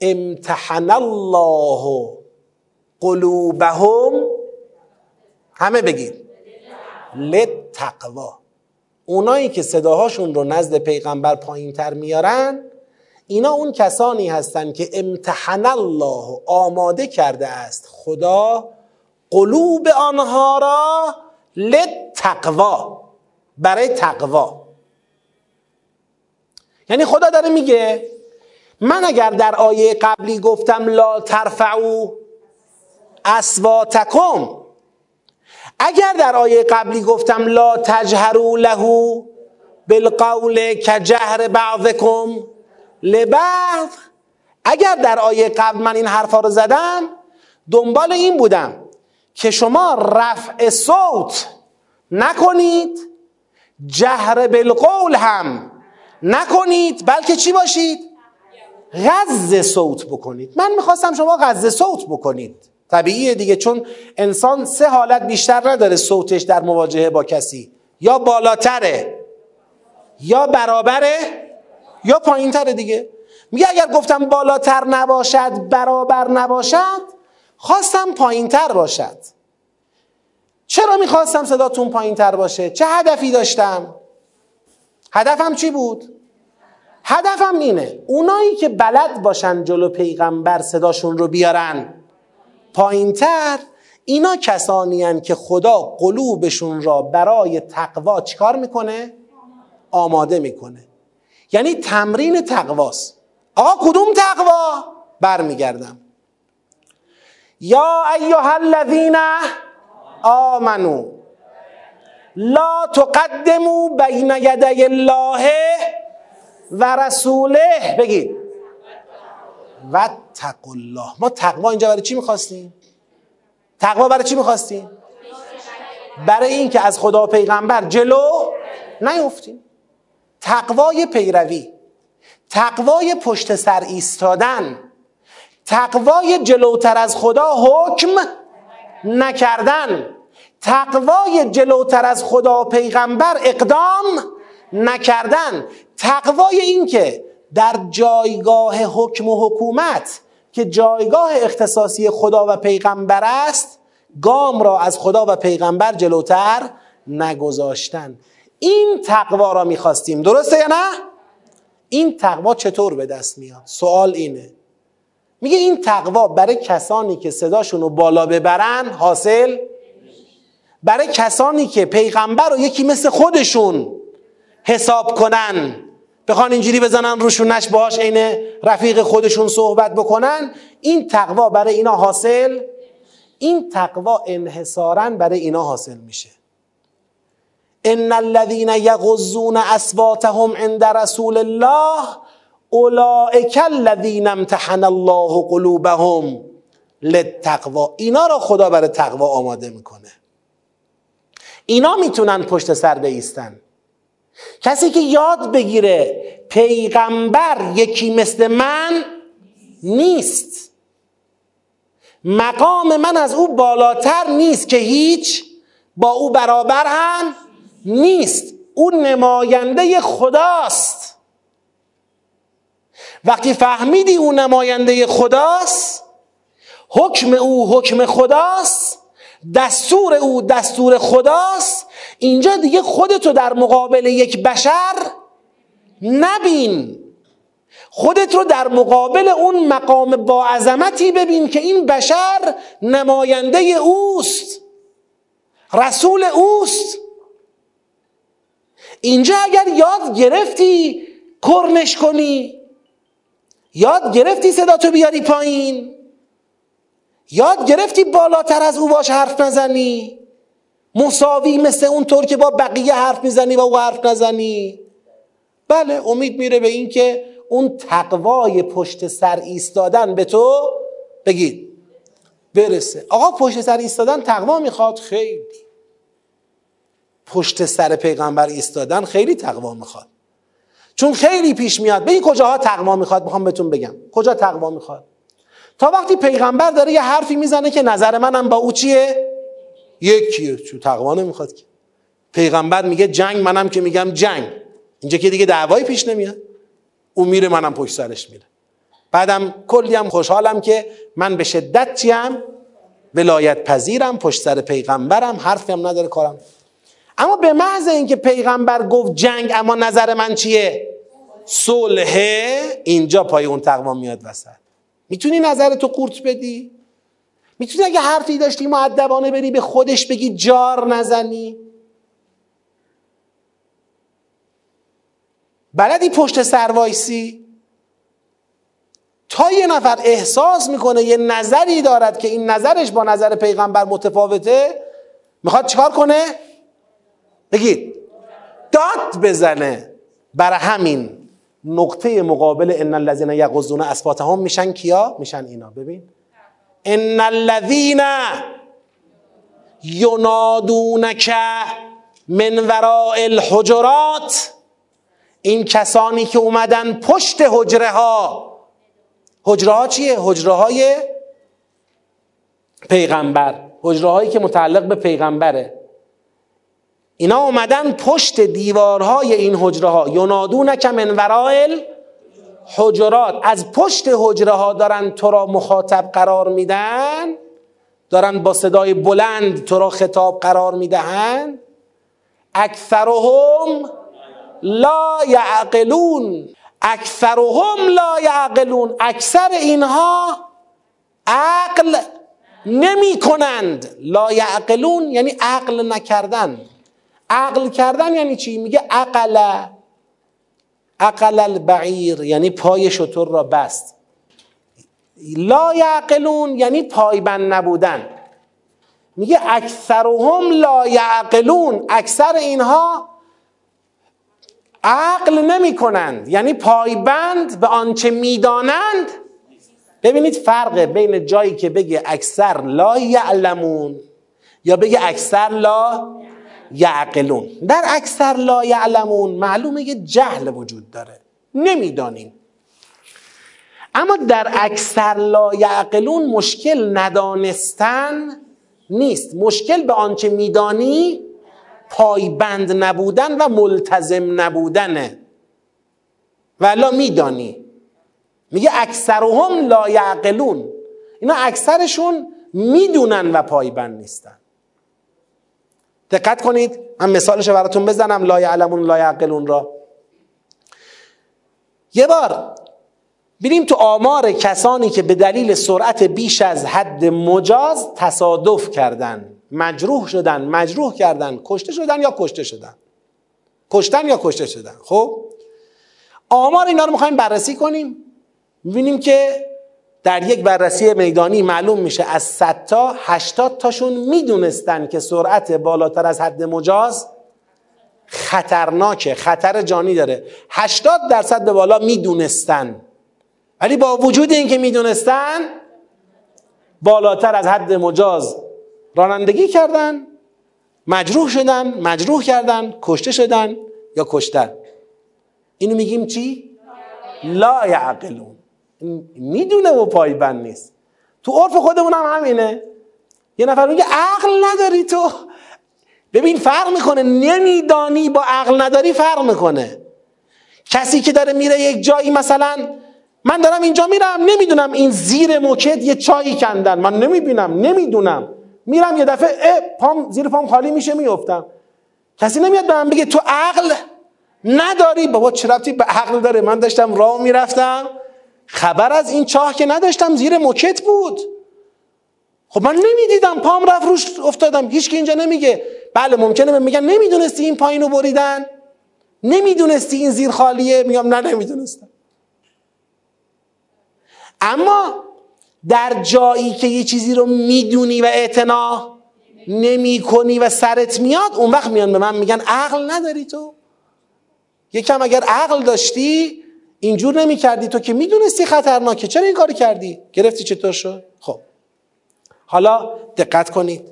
امتحن الله قلوبهم. همه بگید. لتقوا اونایی که صداهاشون رو نزد پیغمبر پایین تر میارن اینا اون کسانی هستند که امتحن الله آماده کرده است. خدا قلوب آنها را لتقوا برای تقوا یعنی خدا داره میگه من اگر در آیه قبلی گفتم لا ترفعو اسواتکم اگر در آیه قبلی گفتم لا تجهروا له بالقول کجهر بعضکم لبعض اگر در آیه قبل من این حرفا رو زدم دنبال این بودم که شما رفع صوت نکنید جهر بالقول هم نکنید. بلکه چی باشید؟ غز صوت بکنید. من می‌خواستم شما غز صوت بکنید. طبیعیه دیگه چون انسان سه حالت بیشتر نداره صوتش در مواجهه با کسی. یا بالاتره یا برابره یا پایینتره دیگه. میگه اگر گفتم بالاتر نباشد برابر نباشد خواستم پایینتر باشد. چرا می‌خواستم صداتون پایینتر باشه؟ چه هدفی داشتم؟ هدفم چی بود؟ هدفم اینه اونایی که بلد باشن جلو پیغمبر صداشون رو بیارن پایینتر اینا کسانی که خدا قلوبشون را برای تقوا چیکار می‌کنه؟ آماده می‌کنه. یعنی تمرین تقواست آقا کدوم تقوا؟ برمیگردم یا ایها الذین آمنو لا تقدمو بین یدی الله و رسوله بگید و تقوا الله ما تقوا اینجا برای چی می‌خواستیم؟ تقوا برای چی می‌خواستیم؟ برای اینکه از خدا پیغمبر جلو نیفتیم تقوای پیروی تقوای پشت سر ایستادن تقوای جلوتر از خدا حکم نکردن تقوای جلوتر از خدا پیغمبر اقدام نکردن تقوای این که در جایگاه حکم و حکومت که جایگاه اختصاصی خدا و پیغمبر است گام را از خدا و پیغمبر جلوتر نگذاشتن. این تقوا را می‌خواستیم. درسته یا نه؟ این تقوا چطور به دست میاد؟ سوال اینه. میگه این تقوا برای کسانی که صداشون رو بالا ببرن حاصل؟ برای کسانی که پیغمبر رو یکی مثل خودشون حساب کنن. بخوان اینجوری بزنن روشونش باش عین رفیق خودشون صحبت بکنن. این تقوا برای اینا حاصل؟ این تقوا انحصارا برای اینا حاصل میشه. ان الذين یغضون اصواتهم عند رسول الله اولئک الذین امتحن الله قلوبهم للتقوا اینا را خدا برای تقوا آماده می‌کنه. اینا می‌تونن پشت سر بیستن. کسی که یاد بگیره پیغمبر یکی مثل من نیست. مقام من از او بالاتر نیست که هیچ با او برابر هم نیست. او نماینده خداست. وقتی فهمیدی او نماینده خداست حکم او حکم خداست دستور او دستور خداست اینجا دیگه خودتو در مقابل یک بشر نبین. خودت رو در مقابل اون مقام با عظمتی ببین که این بشر نماینده اوست رسول اوست. اینجا اگر یاد گرفتی کرنش کنی. یاد گرفتی صدا تو بیاری پایین. یاد گرفتی بالاتر از او باش حرف نزنی. مساوی مثل اون طور که با بقیه حرف می‌زنی و او حرف نزنی. بله امید میره به این که اون تقوای پشت سر ایستادن به تو بگید. برسه. آقا پشت سر ایستادن تقوا می‌خواد؟ خیلی. پشت سر پیغمبر ایستادن خیلی تقوا می‌خواد. چون خیلی پیش میاد. به این کجاها تقوا می‌خواد؟ می‌خوام بهتون بگم. کجا تقوا می‌خواد؟ تا وقتی پیغمبر داره یه حرفی می‌زنه که نظر منم با او چیه؟ یکیه. چون تقوا نمی‌خواد که. پیغمبر میگه جنگ منم که میگم جنگ. اینجا که دیگه دعوایی پیش نمیاد. او میره منم پشت سرش میره بعدم کلی هم خوشحالم که من به شدت چیم ولایت پذیرم پشت سر پیغمبرم حرفی هم نداره کارم اما به محض اینکه پیغمبر گفت جنگ اما نظر من چیه؟ صلح. اینجا پای اون تقوا میاد وسط. می‌تونی نظر تو قورت بدی؟ می‌تونی اگه حرفی داشتی معدبانه بری به خودش بگی جار نزنی؟ بلدی پشت سروایسی تا یه نفر احساس می‌کنه یه نظری دارد که این نظرش با نظر پیغمبر متفاوته می‌خواد چیکار کنه؟ بگید داد بزنه. برای همین نقطه مقابل ان الذين یغضون اصواتهم میشن کیا؟ میشن اینا. ببین. ان الذين ینادونک من وراء الحجرات این کسانی که اومدن پشت حجره ها حجره ها چیه؟ حجره های پیغمبر. حجره هایی که متعلق به پیغمبره. اینا اومدن پشت دیوارهای این حجره ها ینادونک من ورائل حجرات. از پشت حجره ها دارن تو را مخاطب قرار میدن دارن با صدای بلند تو را خطاب قرار می‌دهند اکثرهم لا یعقلون. اکثرهم لا یعقلون. اکثر اینها عقل نمی کنند لا یعقلون یعنی عقل نکردن. عقل کردن یعنی چی؟ میگه عقل. عقل البعیر یعنی پای شطور را بست. لا یعقلون یعنی پایبند نبودن. میگه اکثرهم لا یعقلون اکثر اینها عقل نمی کنند یعنی پایبند به آنچه می‌دانند. ببینید فرق بین جایی که بگه اکثر لا یعلمون یا بگه اکثر لا یعقلون. در اکثر لا یعلمون معلومه یه جهل وجود داره. نمی‌دانیم. اما در اکثر لا یعقلون مشکل ندانستن نیست. مشکل به آنچه میدانی پایبند نبودن و ملتزم نبودنه. ولا میدانی. میگه اکثرهم لا یعقلون. اینا اکثرشون می‌دونن و پایبند نیستن. دقت کنید. من مثالش براتون بزنم. لا یعلمون لا یعقلون را. یه بار بریم تو آمار کسانی که به دلیل سرعت بیش از حد مجاز تصادف کردن. مجروح شدن مجروح کردن. کشته شدن یا کشته شدن؟ کشتن یا کشته شدن؟ خب؟ آمار اینا رو می‌خوایم بررسی کنیم. می‌بینیم که در یک بررسی میدانی معلوم میشه از 100 تا 80 تاشون می‌دونستن که سرعت بالاتر از حد مجاز خطرناکه خطر جانی داره. 80 درصد به بالا می‌دونستن. ولی با وجود اینکه می‌دونستن بالاتر از حد مجاز رانندگی کردن مجروح شدن مجروح کردن کشته شدن یا کشتن. اینو میگیم چی؟ لا یعقلون. می‌دونه و پایبند نیست. تو عرف خودمون هم همینه. یه نفر میگه عقل نداری تو. ببین فرق می‌کنه. نمیدانی با عقل نداری فرق می‌کنه. کسی که داره میره یک جایی مثلا من دارم اینجا میرم نمی‌دونم این زیر موکت یه چایی کندن. من نمی‌بینم نمی‌دونم. میرم یه دفعه پام زیر پام خالی میشه میفتم کسی نمیاد به من بگه تو عقل نداری؟ بابا ربطی به عقل داره؟ من داشتم راه می‌رفتم. خبر از این چاه که نداشتم زیر موکت بود. خب من نمی‌دیدم پام رفت روش افتادم. هیچ که اینجا نمیگه. بله ممکنه من میگن نمی‌دونستی این پایینو بریدن؟ نمی‌دونستی این زیر خالیه؟ میگم نه نمی‌دونستم. اما در جایی که یه چیزی رو می‌دونی و اعتنا نمی کنی و سرت میاد اون وقت میان به من میگن عقل نداری تو. یکم اگر عقل داشتی اینجور نمی کردی تو که می‌دونستی خطرناکه چرا این کار کردی؟ گرفتی چطور شد؟ خب. حالا دقت کنید.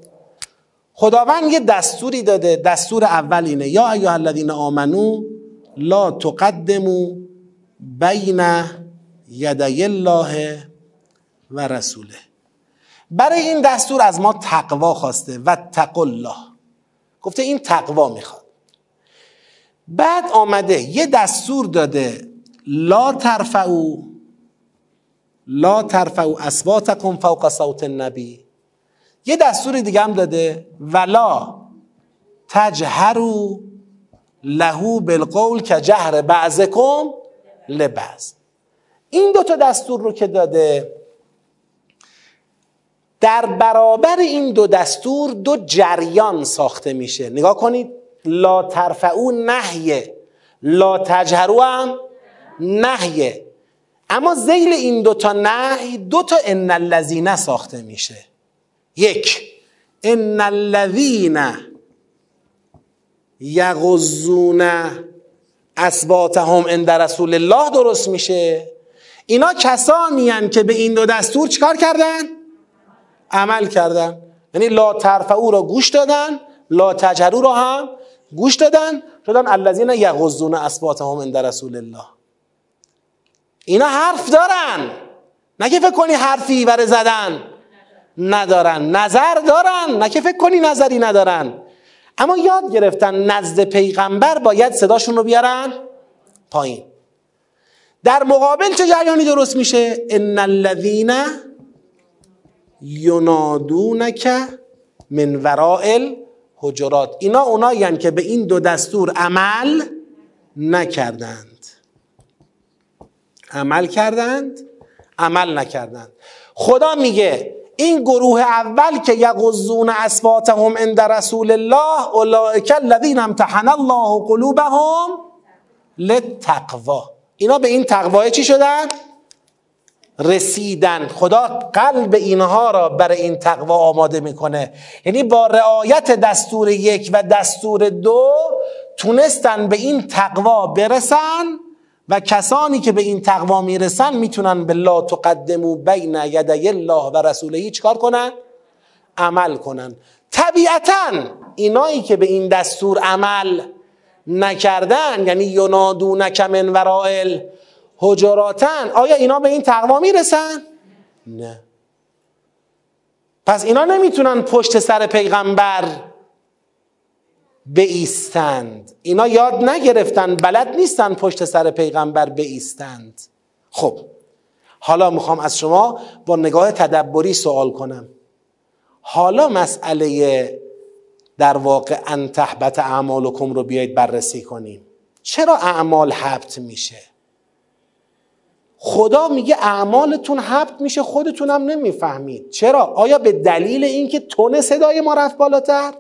خداوند یه دستوری داده دستور اول اینه. یا ایها الذین آمنو لا تقدمو بین یدی الله و رسوله. برای این دستور از ما تقوا خواسته و الله. گفته این تقوا می‌خواد. بعد آمده یه دستور داده لا ترفعو لا ترفعو اصواتکم فوق صوت النبی. یه دستور دیگه هم داده ولا تجهرو لهو بالقول که جهر بعضکم لبعض. این دوتا دستور رو که داده در برابر این دو دستور دو جریان ساخته میشه. نگاه کنید لا ترفعو نهیه لا تجهرو هم نهیه. اما زیل این دوتا نهی دوتا ان الذین ساخته میشه. یک ان الذین یغضون اصواتهم عند رسول الله درست میشه. اینا کسانی که به این دو دستور چیکار کردن؟ عمل کردن. یعنی لا ترفعو را گوش دادن لا تجهرو را هم گوش دادن. شدن الذین یغضون اصواتهم عند رسول الله. اینا حرف دارن. نه که فکر کنی حرفی بر زدن. ندارن. نظر دارن. نه که فکر کنی نظری ندارن. اما یاد گرفتن نزد پیغمبر باید صداشون رو بیارن پایین. در مقابل چه جریانی درست میشه؟ ان الذین ینادونک من وراء الحجرات. اینا اونایی که به این دو دستور عمل نکردند عمل کردند عمل نکردند. خدا میگه این گروه اول که یغضون اصواتهم عند رسول الله اولئک الذین امتحن الله قلوبهم للتقوا اینا به این تقوای چی شدن؟ رسیدن. خدا قلب اینها را برای این تقوا آماده می‌کنه. یعنی با رعایت دستور یک و دستور دو تونستن به این تقوا برسن. و کسانی که به این تقوا می‌رسن می‌تونن به لا تقدمو بین یدی الله و رسوله چیکار کنن؟ عمل کنن. طبیعتا اینایی که به این دستور عمل نکردن یعنی ینادونک من ورائل حجراتن آیا اینا به این تقوا می‌رسن؟ نه. پس اینا نمی‌تونن پشت سر پیغمبر بیستند اینا یاد نگرفتن بلد نیستن پشت سر پیغمبر بیستند خب حالا می‌خوام از شما با نگاه تدبری سوال کنم. حالا مسئله در واقع ان تحبت اعمالکم رو بیایید بررسی کنیم. چرا اعمال حبت میشه؟ خدا میگه اعمالتون حبت میشه خودتونم نمی‌فهمید. چرا؟ آیا به دلیل اینکه تون صدای ما رفت بالاتر؟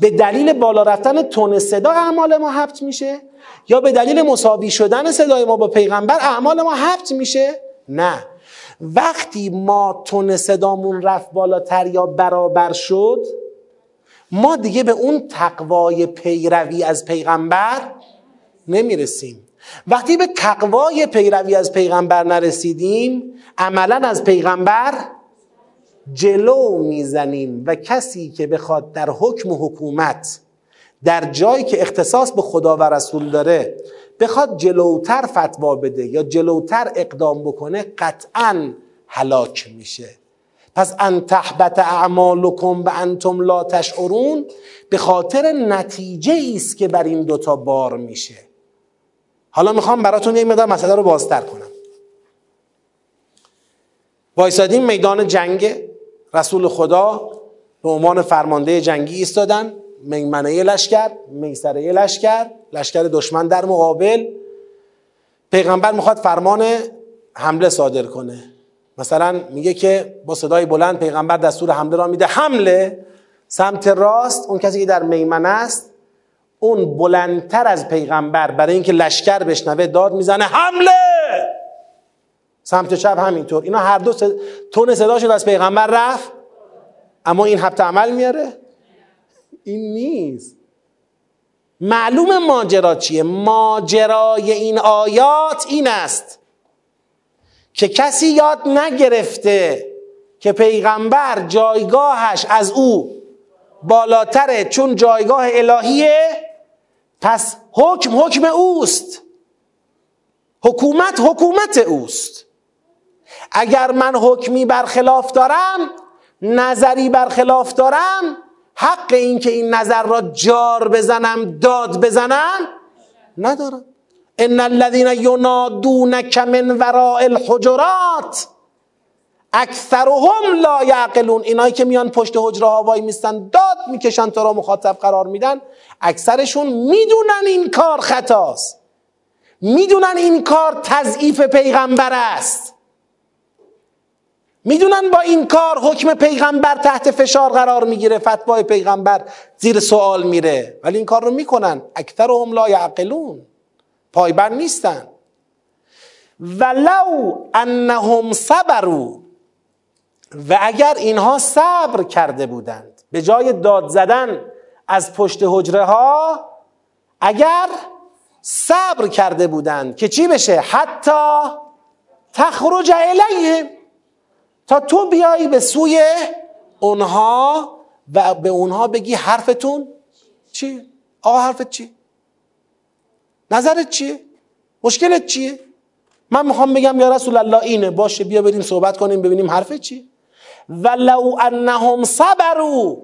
به دلیل بالا رفتن تون صدا اعمال ما حبت میشه؟ یا به دلیل مساوی شدن صدای ما با پیغمبر اعمال ما حبت میشه؟ نه. وقتی ما تون صدامون رفت بالاتر یا برابر شد ما دیگه به اون تقوای پیروی از پیغمبر نمی‌رسیم. وقتی به تقوای پیروی از پیغمبر نرسیدیم عملا از پیغمبر جلو می‌زنیم و کسی که بخواد در حکم حکومت در جایی که اختصاص به خدا و رسول داره بخواد جلوتر فتوا بده یا جلوتر اقدام بکنه قطعا هلاک میشه. پس ان تحبت اعمالکم و انتم لا تشعرون به خاطر نتیجه است که بر این دوتا بار میشه. حالا می‌خوام براتون یک مقدار مسئله رو بازتر کنم. وایسادیم میدان جنگ رسول خدا به عنوان فرمانده جنگی ایستادن میمنه لشکر میسره لشکر لشکر دشمن در مقابل. پیغمبر می‌خواد فرمان حمله صادر کنه. مثلا میگه که با صدای بلند پیغمبر دستور حمله را میده. حمله سمت راست اون کسی که در میمنه است اون بلندتر از پیغمبر برای اینکه لشکر بشنوه داد می‌زنه. حمله! سمت چپ همینطور. اینا هر دو تون صداشون از پیغمبر رفت اما این حبت عمل میاره؟ این نیست. معلوم ماجرا چیه؟ ماجرای این آیات این است که کسی یاد نگرفته که پیغمبر جایگاهش از او بالاتره چون جایگاه الهیه پس حکم حکم اوست. حکومت حکومت اوست. اگر من حکمی برخلاف دارم نظری برخلاف دارم حق این که این نظر را جار بزنم داد بزنم ندارم. ان الذين ينادونك من وراء الحجرات اکثرهم لا یعقلون. اینایی که میان پشت حجره ها وای میستن داد می‌کشن تا را مخاطب قرار میدن. اکثرشون می‌دونن این کار خطاست. می‌دونن این کار تضعیف پیغمبر است. می‌دونن با این کار حکم پیغمبر تحت فشار قرار می‌گیره فتوای پیغمبر زیر سوال میره. ولی این کار رو می‌کنن. اکثرهم لا یعقلون. پایبر نیستن. ولو انهم صبروا. و اگر اینها صبر کرده بودند به جای داد زدن از پشت حجره ها اگر صبر کرده بودند که چی بشه؟ حتی تخرج الیهم تا تو بیایی به سوی اونها و به اونها بگی حرفتون چی؟ آقا حرفت چی؟ نظرت چیه؟ مشکلت چیه؟ من می‌خوام بگم یا رسول الله اینه باشه بیا بریم صحبت کنیم ببینیم حرفت چیه؟ ولو انهم صبروا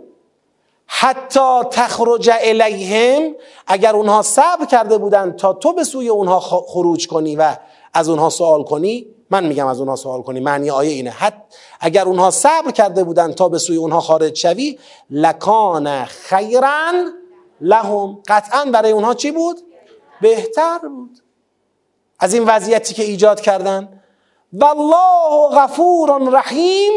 حتی تخرج الیهم اگر اونها صبر کرده بودند تا تو به سوی اونها خروج کنی و از اونها سوال کنی من میگم از اونها سوال کنی معنی آیه اینه. حت اگر اونها صبر کرده بودند تا به سوی اونها خارج شوی لکان خیرا لهم. قطعا برای اونها چی بود؟ بهتر بود. از این وضعیتی که ایجاد کردن. والله غفور رحیم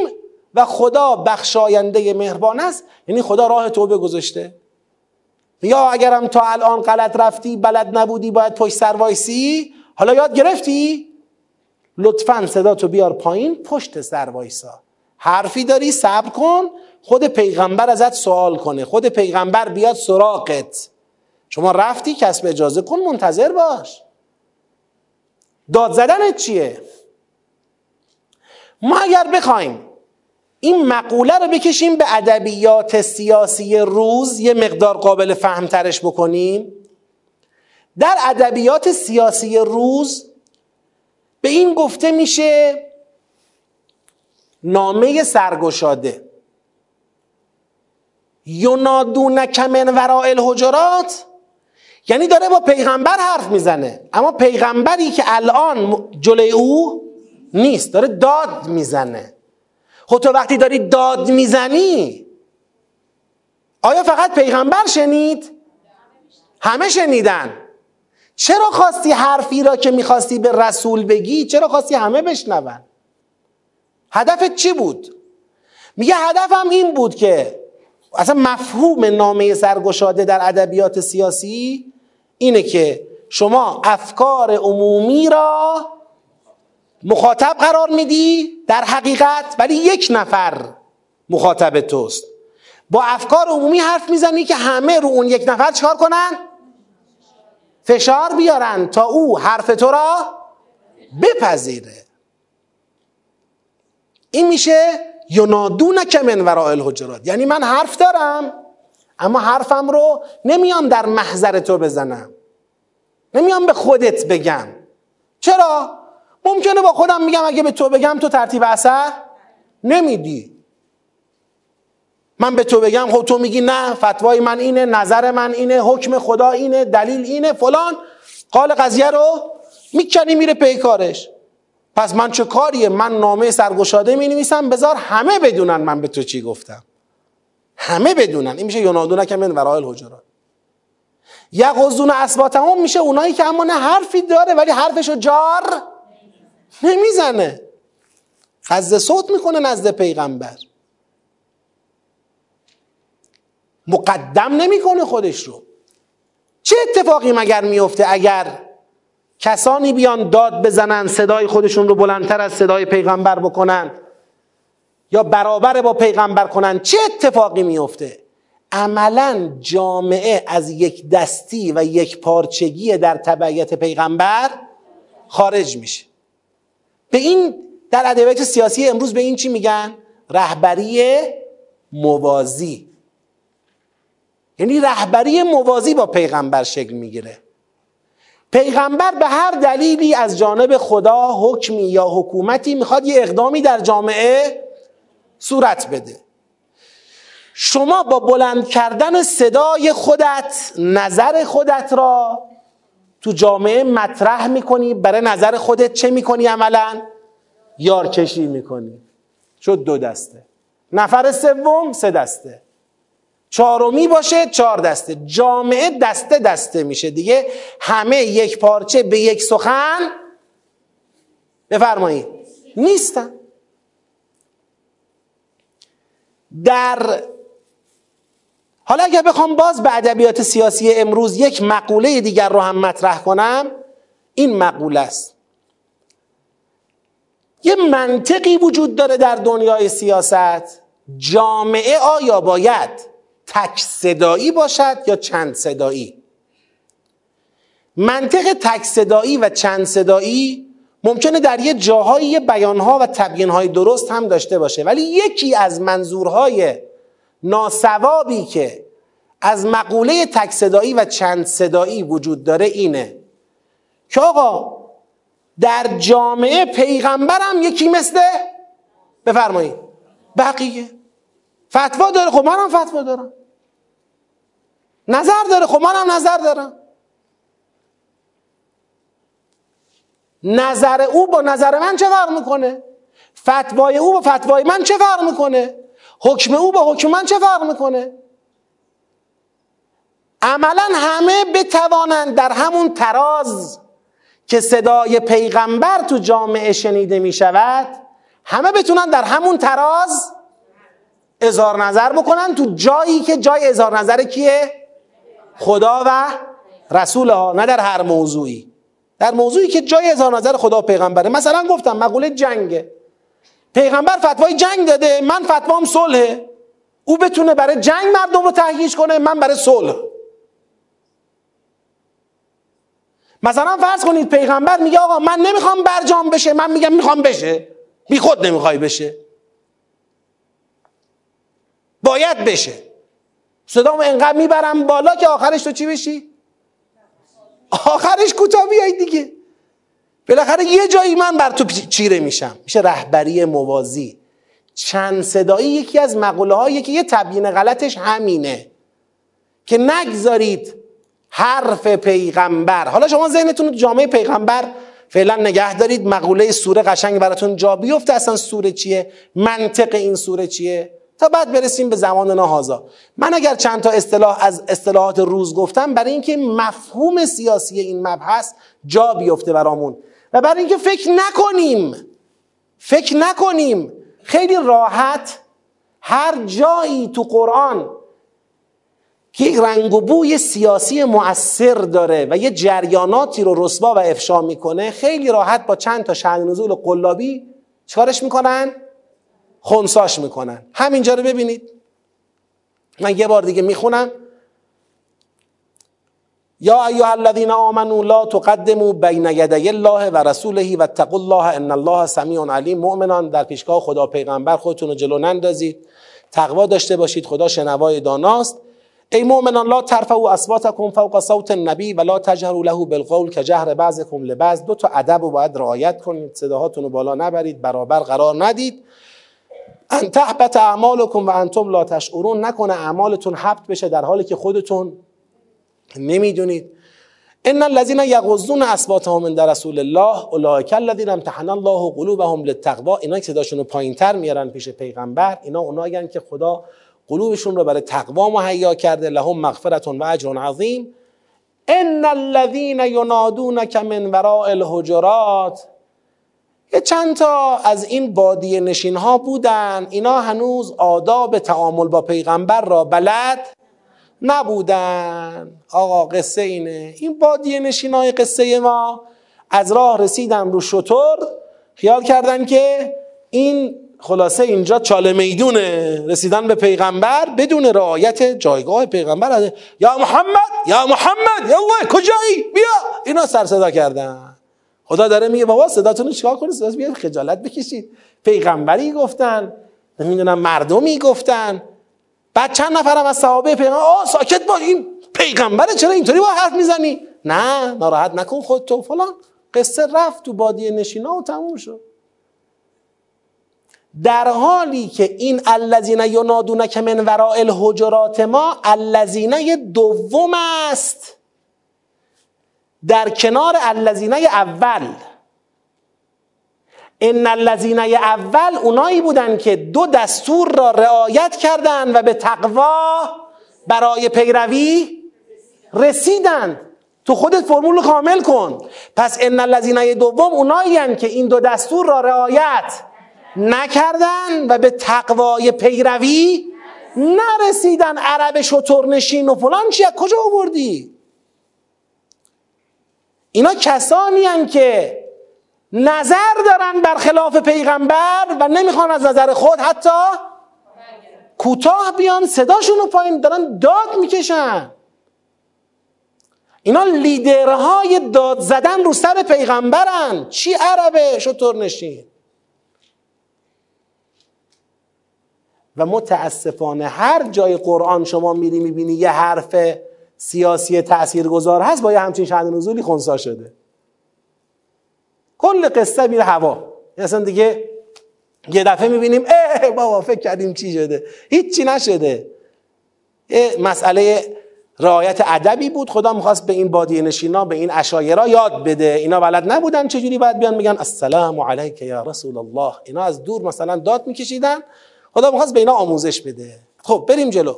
و خدا بخشاینده مهربان است. یعنی خدا راه توبه گذاشته. یا اگرم تا الان غلط رفتی بلد نبودی باید پشت سر وایسی حالا یاد گرفتی؟ لطفا صدا تو بیار پایین پشت سر وایسا. حرفی داری؟ صبر کن. خود پیغمبر ازت سوال کنه. خود پیغمبر بیاد سراغت. شما رفتی؟ کسب اجازه کن منتظر باش. داد زدنت چیه؟ ما اگر بخوایم این مقوله رو بکشیم به ادبیات سیاسی روز یه مقدار قابل فهمترش بکنیم. در ادبیات سیاسی روز به این گفته میشه نامه سرگشاده. ینادونک من وراء الحجرات یعنی داره با پیغمبر حرف می‌زنه. اما پیغمبری که الان جلوی او نیست داره داد می‌زنه. خب تو وقتی داری داد می‌زنی آیا فقط پیغمبر شنید؟ همه شنیدن. چرا خواستی حرفی را که می‌خواستی به رسول بگی چرا خواستی همه بشنون؟ هدفت چی بود؟ میگه هدفم این بود که اصلا مفهوم نامه سرگشاده در ادبیات سیاسی اینه که شما افکار عمومی را مخاطب قرار میدی در حقیقت ولی یک نفر مخاطب توست. با افکار عمومی حرف می‌زنی که همه رو اون یک نفر چکار کنن؟ فشار بیارن تا او حرف تو را بپذیره. این میشه ینادونک من وراء الحجرات. یعنی من حرف دارم اما حرفم رو نمیام در محضر تو بزنم. نمیام به خودت بگم. چرا؟ ممکنه با خودم میگم اگه به تو بگم تو ترتیب اثر نمیدی. من به تو بگم خب تو میگی نه فتوای من اینه نظر من اینه حکم خدا اینه دلیل اینه فلان. قال قضیه رو می‌کنی میره پیکارش پس من چه کاریه؟ من نامه سرگشاده می نویسم بذار همه بدونن من به تو چی گفتم. همه بدونن. این میشه یونادونه که من ورای الحجرات یغضون اسباتهم میشه اونایی که اما نه حرفی داره ولی حرفشو جار نمی‌زنه. خزد صوت می‌کنه نزد پیغمبر. مقدم نمی‌کنه خودش رو. چه اتفاقی مگر میفته اگر کسانی بیان داد بزنن صدای خودشون رو بلندتر از صدای پیغمبر بکنن یا برابر با پیغمبر کنن؟ چه اتفاقی میفته عملا جامعه از یک دستی و یک پارچگی در تبعیت پیغمبر خارج میشه. به این در ادبیات سیاسی امروز به این چی میگن؟ رهبری موازی. یعنی رهبری موازی با پیغمبر شکل می‌گیره. پیغمبر به هر دلیلی از جانب خدا حکمی یا حکومتی می‌خواد یه اقدامی در جامعه صورت بده. شما با بلند کردن صدای خودت نظر خودت را تو جامعه مطرح می‌کنی برای نظر خودت چه می‌کنی عملا؟ یارکشی می‌کنی. شد دو دسته. نفر سوم سه دسته. چهارمی باشه چهار دسته. جامعه دسته دسته میشه دیگه. همه یک پارچه به یک سخن بفرمایید نیستن. در حالا اگر بخوام باز به ادبیات سیاسی امروز یک مقوله دیگر رو هم مطرح کنم این مقوله است. یه منطقی وجود داره در دنیای سیاست. جامعه آیا باید تک صدایی باشد یا چند صدایی؟ منطق تک صدایی و چند صدایی ممکنه در یه جاهایی بیانها و تبیینهای درست هم داشته باشه ولی یکی از منظورهای ناسوابی که از مقوله تک صدایی و چند صدایی وجود داره اینه که آقا در جامعه پیغمبرم یکی مثل بفرمایید بقیه. فتوا داره خب منم فتوا دارم. نظر داره. خب منم نظر دارم. نظر او با نظر من چه فرق می‌کنه؟ فتوای او با فتوای من چه فرق می‌کنه؟ حکم او با حکم من چه فرق می‌کنه؟ عملا همه بتوانند در همون تراز که صدای پیغمبر تو جامعه شنیده می شود همه بتونن در همون تراز اظهار نظر بکنن تو جایی که جای اظهار نظر کیه؟ خدا و رسول ها نه در هر موضوعی. در موضوعی که جای اظهار نظر خدا پیغمبره. مثلا گفتم مقوله جنگه. پیغمبر فتوای جنگ داده من فتوام صلحه. او بتونه برای جنگ مردم رو تهییج کنه من برای صلح. مثلا فرض کنید پیغمبر میگه آقا من نمی‌خوام برجام بشه من میگم می‌خوام بشه. بی خود نمی‌خوای بشه. باید بشه. صدامو انقدر می‌برم بالا که آخرش تو چی بشی؟ آخرش کوتاه بیای دیگه. بالاخره یه جایی من بر تو چیره میشم. میشه رهبری موازی. چند صدایی یکی از مقوله هایی که یه تبیین غلطش همینه. که نگذارید حرف پیغمبر. حالا شما ذهنتون جامعه پیغمبر فعلا نگه دارید. مقوله سوره قشنگ براتون جا بیفته. اصلا سوره چیه؟ منطق این سوره چیه؟ تا بعد برسیم به زمان نهازا من اگر چند تا اصطلاح از اصطلاحات روز گفتم برای اینکه مفهوم سیاسی این مبحث جا بیفته برامون و برای اینکه فکر نکنیم فکر نکنیم خیلی راحت هر جایی تو قرآن که یک رنگ و بوی سیاسی مؤثر داره و یه جریاناتی رو رسوا و افشا می‌کنه خیلی راحت با چند تا شهن نزول قلابی چکارش می‌کنن؟ خونساش می‌کنن. همینجا رو ببینید. من یه بار دیگه می‌خونم. یا ایها الذین آمنوا لا تقدموا بین یدی الله و رسوله و اتقوا الله ان الله سمیع علیم. مؤمنان در پیشگاه خدا پیغمبر خودتون رو جلو نندازید. تقوا داشته باشید. خدا شنوای داناست. ای مؤمنان لا ترفعوا اصواتکم فوق صوت النبی و لا تجهروا له بالقول که جهر بعضکم لبعض. دو تا ادب رو باید رعایت کنید. صداهاتون رو بالا نبرید. برابر قرار ندید. ان تحبط اعمالکم و انتم لا تشعرون. نکنه اعمالتون حبط بشه در حالی که خودتون نمی‌دونید. ان الذين یغضون اصواتهم عند رسول الله اولئک الذین امتحن الله قلوبهم للتقوا اینا که صداشون رو پایینتر میارن پیش پیغمبر اینا اونایین که خدا قلوبشون رو برای تقوا مهیا کرده لهم مغفرت و اجر عظیم. ان الذين ينادونك من وراء الحجرات. یه چند تا از این بادی نشین ها بودن اینا هنوز آداب تعامل با پیغمبر را بلد نبودن. آقا قصه اینه. این بادی نشین های قصه ما از راه رسیدن رو شطور. خیال کردن که این خلاصه اینجا چاله می‌دونه. رسیدن به پیغمبر بدون رعایت جایگاه پیغمبر. یا محمد یا محمد یا الله کجایی؟ بیا. اینا سر صدا کردن. خدا داره میگه بابا صداتون رو چیکار کنید صدا بیاد خجالت بکشید. پیغمبری گفتن نمی‌دونم مردمی گفتن. بعد چند نفرم از صحابه پیغمبر آه ساکت باش این پیغمبره چرا اینطوری با حرف می‌زنی؟ نه ناراحت نکن خودتو فلان. قصه رفت تو بادی نشینا و تموم شد. در حالی که این الذین ینادون که من وراء الحجرات ما الذین دوم است. در کنار الذین اول. ان الذین اول اونایی بودن که دو دستور را رعایت کردند و به تقوا برای پیروی رسیدند تو خودت فرمول رو کامل کن. پس ان الذین دوم اونایی که این دو دستور را رعایت نکردن و به تقوای پیروی نرسیدن. عرب شطور نشین و فلان چی؟ کجا آوردی؟ اینا کسانی هن که نظر دارن بر خلاف پیغمبر و نمی‌خوان از نظر خود حتی کوتاه بیان صداشون رو پایین دارن داد می‌کشن. اینا لیدرهای داد زدن رو سر پیغمبرن. چی عربه شطور نشین؟ و متاسفانه هر جای قرآن شما میری می‌بینی یه حرف سیاسی تاثیرگذار هست با یه همچین شهد نزولی خونسا شده. کل قصه میره هوا. اصلا دیگه یه دفعه می‌بینیم اه بابا فکر کردیم چی شده. هیچی نشده. یه مسئله رعایت ادبی بود. خدا می‌خواست به این بادی نشینا به این اشایرا یاد بده. اینا بلد نبودن چجوری باید بیان میگن السلام علیک یا رسول الله. اینا از دور مثلا داد میکشیدن. خدا می‌خواست به اینا آموزش بده. خب بریم جلو.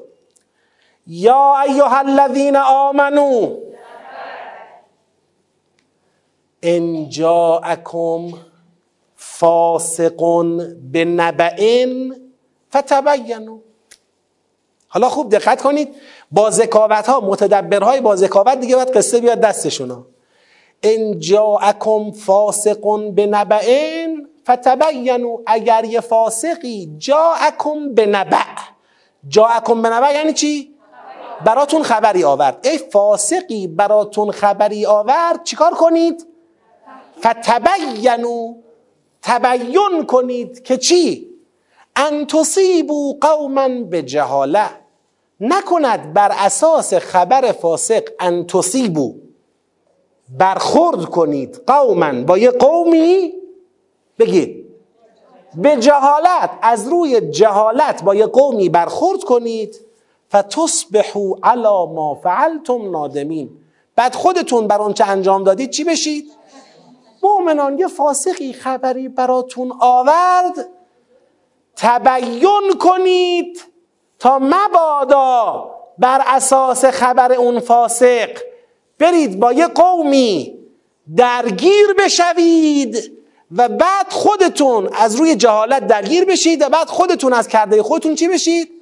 یا ایها الذین آمنو ان جاءکم فاسق بنبئن فتبینوا. حالا خوب دقت کنید با ذکاوت ها متدبرهای با ذکاوت دیگه باید قصه بیاد دستشون ان جاءکم فاسق بنبئن فتبینوا. اگر یه فاسقی جاءکم بنبع جاءکم بنبع یعنی چی؟ براتون خبری آورد. ای فاسقی براتون خبری آورد چیکار کنید؟ فتبینوا تبین کنید که چی؟ ان تصیبوا قوما به جهاله نکند بر اساس خبر فاسق ان تصیبوا. برخورد کنید قوما. با یه قومی بگید. به جهالت از روی جهالت با یه قومی برخورد کنید. فتصبحوا علی ما فعلتم نادمین. بعد خودتون بر آنچه انجام دادید چی بشید؟ مؤمنان یه فاسقی خبری براتون آورد. تبین کنید تا مبادا بر اساس خبر اون فاسق. برید با یه قومی درگیر بشوید و بعد خودتون از روی جهالت درگیر بشید و بعد خودتون از کرده خودتون چی بشید؟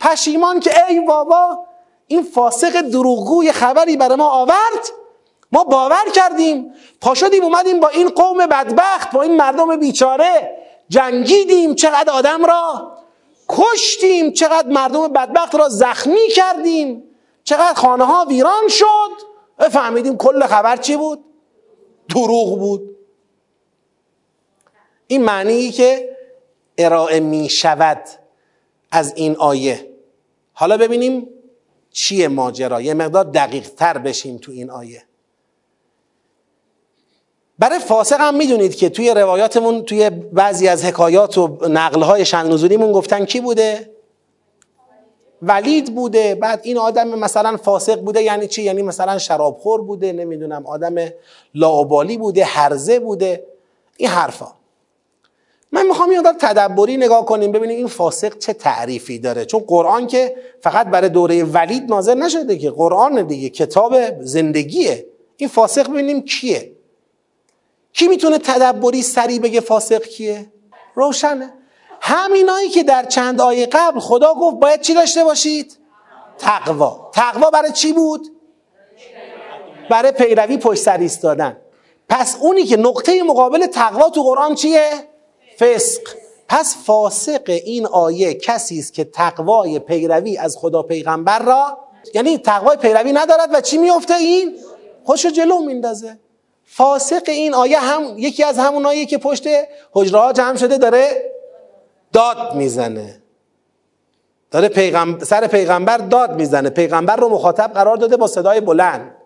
پشیمان که ای بابا این فاسق دروغگوی خبری برای ما آورد. ما باور کردیم. پا شدیم اومدیم با این قوم بدبخت با این مردم بیچاره. جنگیدیم چقدر آدم را. کشتیم چقدر مردم بدبخت را زخمی کردیم. چقدر خانه ها ویران شد. فهمیدیم کل خبر چی بود؟ دروغ بود. این معنی که ارائه می شود از این آیه. حالا ببینیم چیه ماجرا. یه مقدار دقیق تر بشیم تو این آیه. برای فاسق هم می‌دونید که توی روایاتمون توی بعضی از حکایات و نقلهای شن نزولیمون گفتن کی بوده؟ ولید بوده. بعد این آدم مثلا فاسق بوده یعنی چی؟ یعنی مثلا شرابخور بوده نمی‌دونم آدم لاوبالی بوده هرزه بوده. این حرفا. من می‌خوام یه تدبری نگاه کنیم ببینیم این فاسق چه تعریفی داره. چون قرآن که فقط برای دوره ولید نازل نشده که قرآن دیگه کتاب زندگیه. این فاسق ببینیم کیه. کی می‌تونه تدبری سریع بگه فاسق کیه؟ روشنه. همینایی که در چند آیه قبل خدا گفت باید چی داشته باشید؟ تقوا. تقوا برای چی بود؟ برای پیروی پشت سر ایستادن. پس اونی که نقطه مقابل تقوا تو قرآن چیه؟ فسق. پس فاسق این آیه کسی است که تقوای پیروی از خدا پیغمبر را یعنی تقوای پیروی ندارد و چی میفته این؟ خوشو جلو میندازه. فاسق این آیه هم یکی از همون آیه که پشت حجره ها جمع شده داره داد می‌زنه. داره پیغمبر سر پیغمبر داد می‌زنه. پیغمبر رو مخاطب قرار داده با صدای بلند.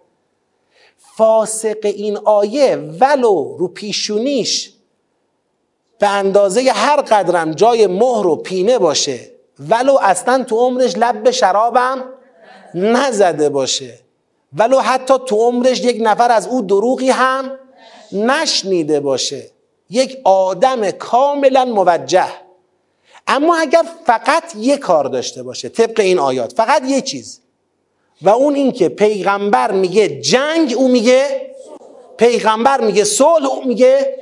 فاسق این آیه ولو رو پیشونیش به اندازه هر قدرم جای مهر و پینه باشه ولو اصلا تو عمرش لب به شرابم نزده باشه. ولو حتی تو عمرش یک نفر از او دروغی هم نشنیده باشه. یک آدم کاملا موجه. اما اگر فقط یک کار داشته باشه طبق این آیات فقط یه چیز. و اون این که پیغمبر میگه جنگ او میگه پیغمبر میگه صلح او میگه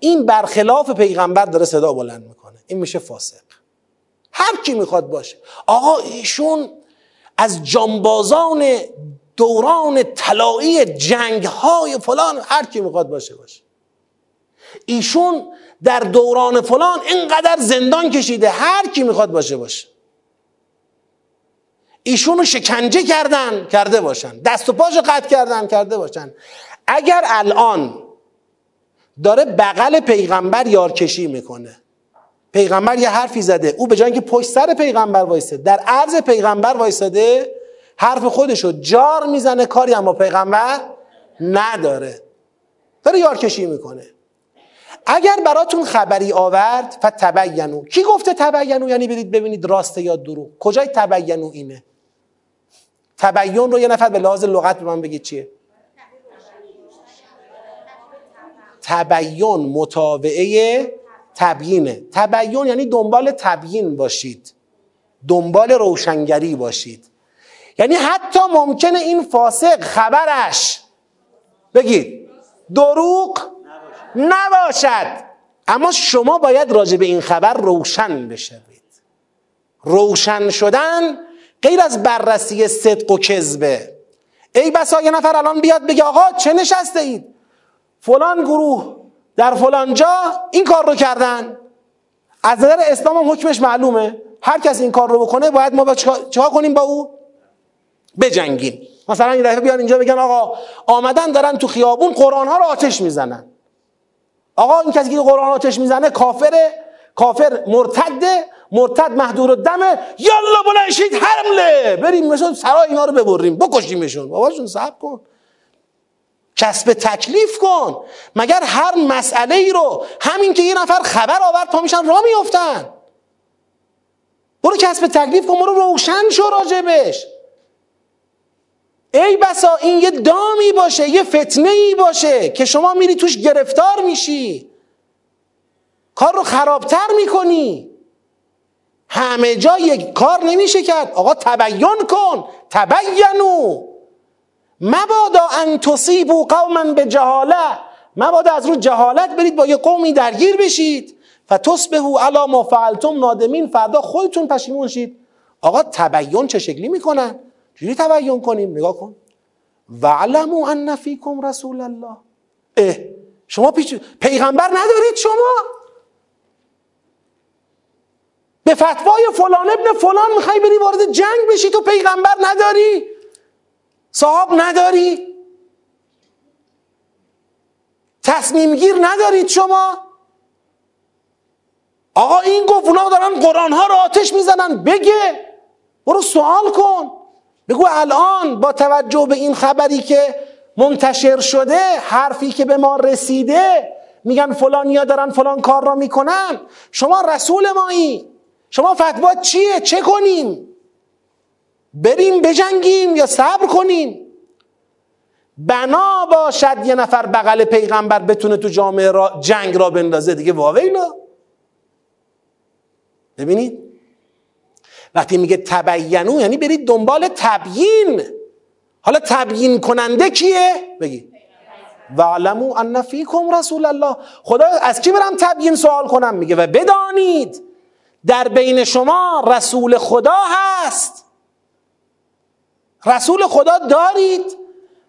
این برخلاف پیغمبر داره صدا بلند می‌کنه. این میشه فاسق. هر کی می‌خواد باشه. آقا ایشون از جانبازان دوران طلایی جنگ های فلان هر کی می‌خواد باشه باشه. ایشون در دوران فلان اینقدر زندان کشیده هر کی می‌خواد باشه باشه. ایشونو شکنجه کردن کرده باشن. دست و پاشو قطع کردن کرده باشن. اگر الان داره بغل پیغمبر یارکشی می‌کنه. پیغمبر یه حرفی زده. او به جای که پشت سر پیغمبر وایسته در عرض پیغمبر وایساده حرف خودشو جار می‌زنه کاری اما پیغمبر نداره. داره یارکشی می‌کنه. اگر براتون خبری آورد فتبینو کی گفته تبینو یعنی برید ببینید راسته یا دروغ. کجای تبینو اینه؟ تبین رو یه نفر به لحاظ لغت به من بگید چیه؟ تبین متابعه تبیینه تبین یعنی دنبال تبیین باشید. دنبال روشنگری باشید. یعنی حتی ممکنه این فاسق خبرش بگید دروغ نباشد. اما شما باید راجع به این خبر روشن بشوید. روشن شدن غیر از بررسی صدق و کذبه. ای بسا یه نفر الان بیاد بگه آقا چه نشسته اید فلان گروه در فلان جا این کار رو کردن. از نظر اسلام هم حکمش معلومه. هر کس این کار رو بکنه باید ما چه کنیم با او؟ بجنگیم. مثلا این دفعه بیان اینجا بگن آقا آمدن دارن تو خیابون قرآن ها رو آتش می‌زنن. آقا این کسی که قرآن آتش می‌زنه کافره کافر مرتده مرتد محدور دمه یالا بلنشید حمله. بریم مثلا سرای اینا رو ببریم بکشیمشون. باباشون صبر کن. کسب تکلیف کن. مگر هر مسئله ای رو همین که یه نفر خبر آورد پا میشن را میفتن برو کسب تکلیف کن برو روشن شو راجبش. ای بسا این یه دامی باشه یه فتنه ای باشه که شما میری توش گرفتار میشی. کار رو خرابتر می‌کنی. همه جا یک کار نمیشه کرد. آقا تبین کن. تبینو. مبادا ان تصیبوا قوما به جهاله مبادا از رو جهالت برید با یه قومی درگیر بشید. فتصبحوا علی ما فعلتم نادمین. فردا خودتون پشیمون شید. آقا تبین چه شکلی می‌کنن؟ چجوری تبین کنیم؟ نگاه کن. وعلموا ان فیکم رسول الله. اه شما پیش... پیغمبر ندارید شما؟ به فتوای فلان ابن فلان می‌خوای بری وارد جنگ بشی تو پیغمبر نداری؟ صاحب نداری؟ تصمیم گیر ندارید شما؟ آقا این گفت اونا دارن قرآن ها رو آتش می‌زنن. بگه. برو سوال کن. بگو الان با توجه به این خبری که منتشر شده حرفی که به ما رسیده میگن فلانیا دارن فلان کار را می‌کنن. شما رسول مایی. شما فتوا چیه؟ چه کنیم؟ بریم بجنگیم یا صبر کنیم. بنا باشد یه نفر بغل پیغمبر بتونه تو جامعه را جنگ را بندازه. دیگه واویلا ببینید. وقتی میگه تبینو یعنی برید دنبال تبیین. حالا تبیین کننده کیه؟ بگی وعلمو ان فیکم رسول الله. خدا از کی برم تبیین سوال کنم؟ میگه. و بدانید در بین شما رسول خدا هست. رسول خدا دارید.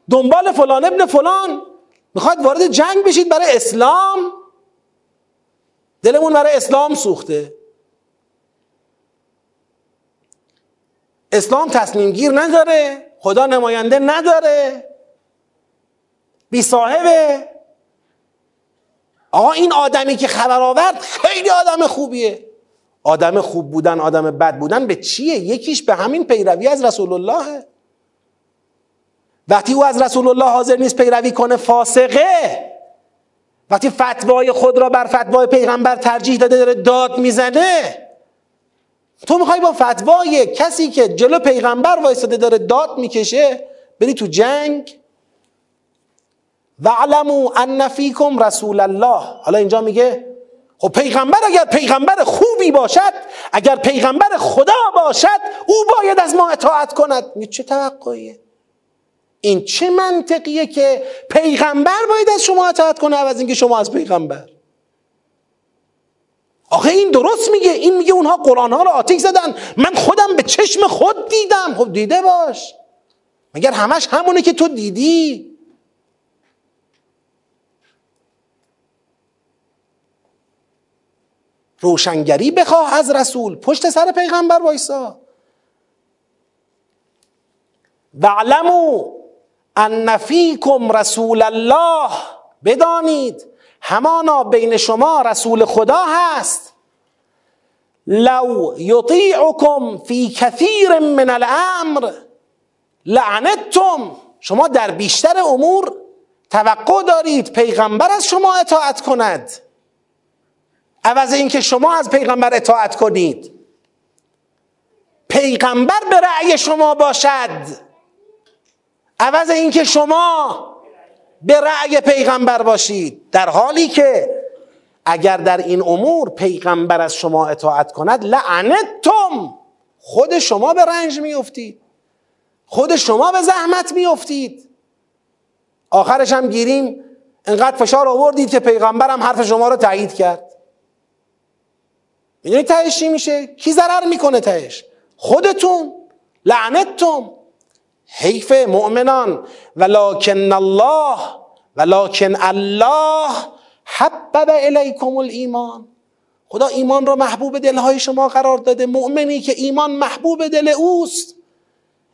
دنبال فلان ابن فلان. می‌خواد وارد جنگ بشید برای اسلام. دلمون برای اسلام سوخته. اسلام تصمیم گیر نداره. خدا نماینده نداره. بی صاحبه. آقا این آدمی که خبر آورد خیلی آدم خوبیه. آدم خوب بودن آدم بد بودن به چیه؟ یکیش به همین پیروی از رسول اللهه وقتی او از رسول الله حاضر نیست پیروی کنه فاسقه. وقتی فتوای خود را بر فتوای پیغمبر ترجیح داده داره داد می‌زنه. تو می‌خوای با فتوای کسی که جلو پیغمبر وایستاده داره داد می‌کشه بری تو جنگ؟ وعلمو ان فیکم رسول الله. حالا اینجا میگه خب پیغمبر اگر پیغمبر خوبی باشد اگر پیغمبر خدا باشد او باید از ما اطاعت کند. چه توقعیه؟ این چه منطقیه که پیغمبر باید از شما اطاعت کنه از اینکه شما از پیغمبر؟ آخه این درست میگه این میگه اونها قرآن ها رو آتیک زدن. من خودم به چشم خود دیدم. خب دیده باش. مگر همش همونه که تو دیدی؟ روشنگری بخواه از رسول. پشت سر پیغمبر وایسا. وعلمو ان فیکم رسول الله. بدانید همانا بین شما رسول خدا هست. لو یطیعکم فی کثیر من الامر لعنتم. شما در بیشتر امور توقع دارید پیغمبر از شما اطاعت کند. عوض اینکه شما از پیغمبر اطاعت کنید. پیغمبر به رأی شما باشد. عوض اینکه شما به رأی پیغمبر باشید در حالی که اگر در این امور پیغمبر از شما اطاعت کند لعنتم! خود شما به رنج میافتید خود شما به زحمت میافتید. آخرش هم گیریم. انقدر فشار آوردید که پیغمبرم حرف شما رو تایید کرد. می‌دونی تهش چی میشه؟ کی ضرر می‌کنه تهش؟ خودتون. لعنتتم حیف مؤمنان. ولکن الله ولکن الله حبب الیکم الایمان. خدا ایمان را محبوب دلهای شما قرار داده. مؤمنی که ایمان محبوب دل اوست.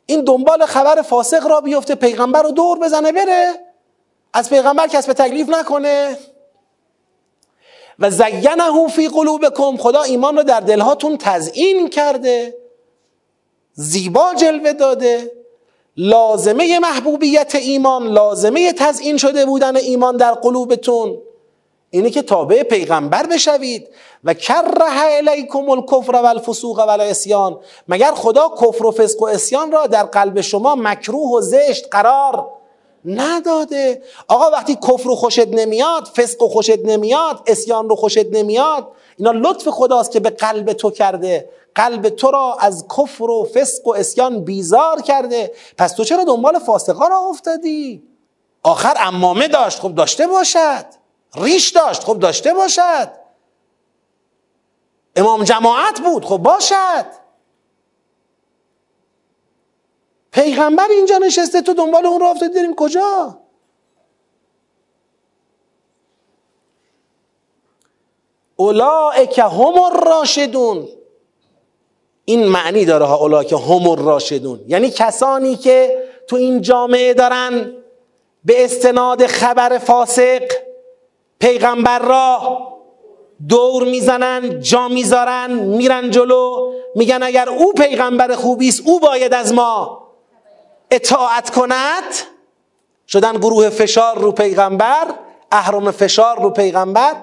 این دنبال خبر فاسق را بیفته. پیغمبر رو دور بزنه بره. از پیغمبر کسب تکلیف نکنه. و زینه فی قلوبکم. خدا ایمان رو در دلهاتون تزیین کرده. زیبا جلوه داده. لازمه محبوبیت ایمان لازمه تزیین شده بودن ایمان در قلوبتون اینه که تابع پیغمبر بشوید و کره الیکم الکفر و الفسوق و الاسیان مگر خدا کفر و فسق و اسیان را در قلب شما مکروه و زشت قرار نداده؟ آقا وقتی کفر رو خوشت نمیاد فسق و خوشت نمیاد اسیان رو خوشت نمیاد اینا لطف خداست که به قلب تو کرده. قلب تو را از کفر و فسق و اسیان بیزار کرده. پس تو چرا دنبال فاسقا را افتادی؟ آخر امامه داشت خب داشته باشد. ریش داشت خب داشته باشد. امام جماعت بود خب باشد. پیغمبر اینجا نشسته تو دنبال اون رو افتادی داریم کجا؟ اولائک هم الراشدون. این معنی داره ها اولائک هم الراشدون. یعنی کسانی که تو این جامعه دارن به استناد خبر فاسق پیغمبر را دور می‌زنن جا می‌ذارن میرن جلو میگن اگر او پیغمبر خوبی است او باید از ما اطاعت کند. شدن گروه فشار رو پیغمبر اهرم فشار رو پیغمبر.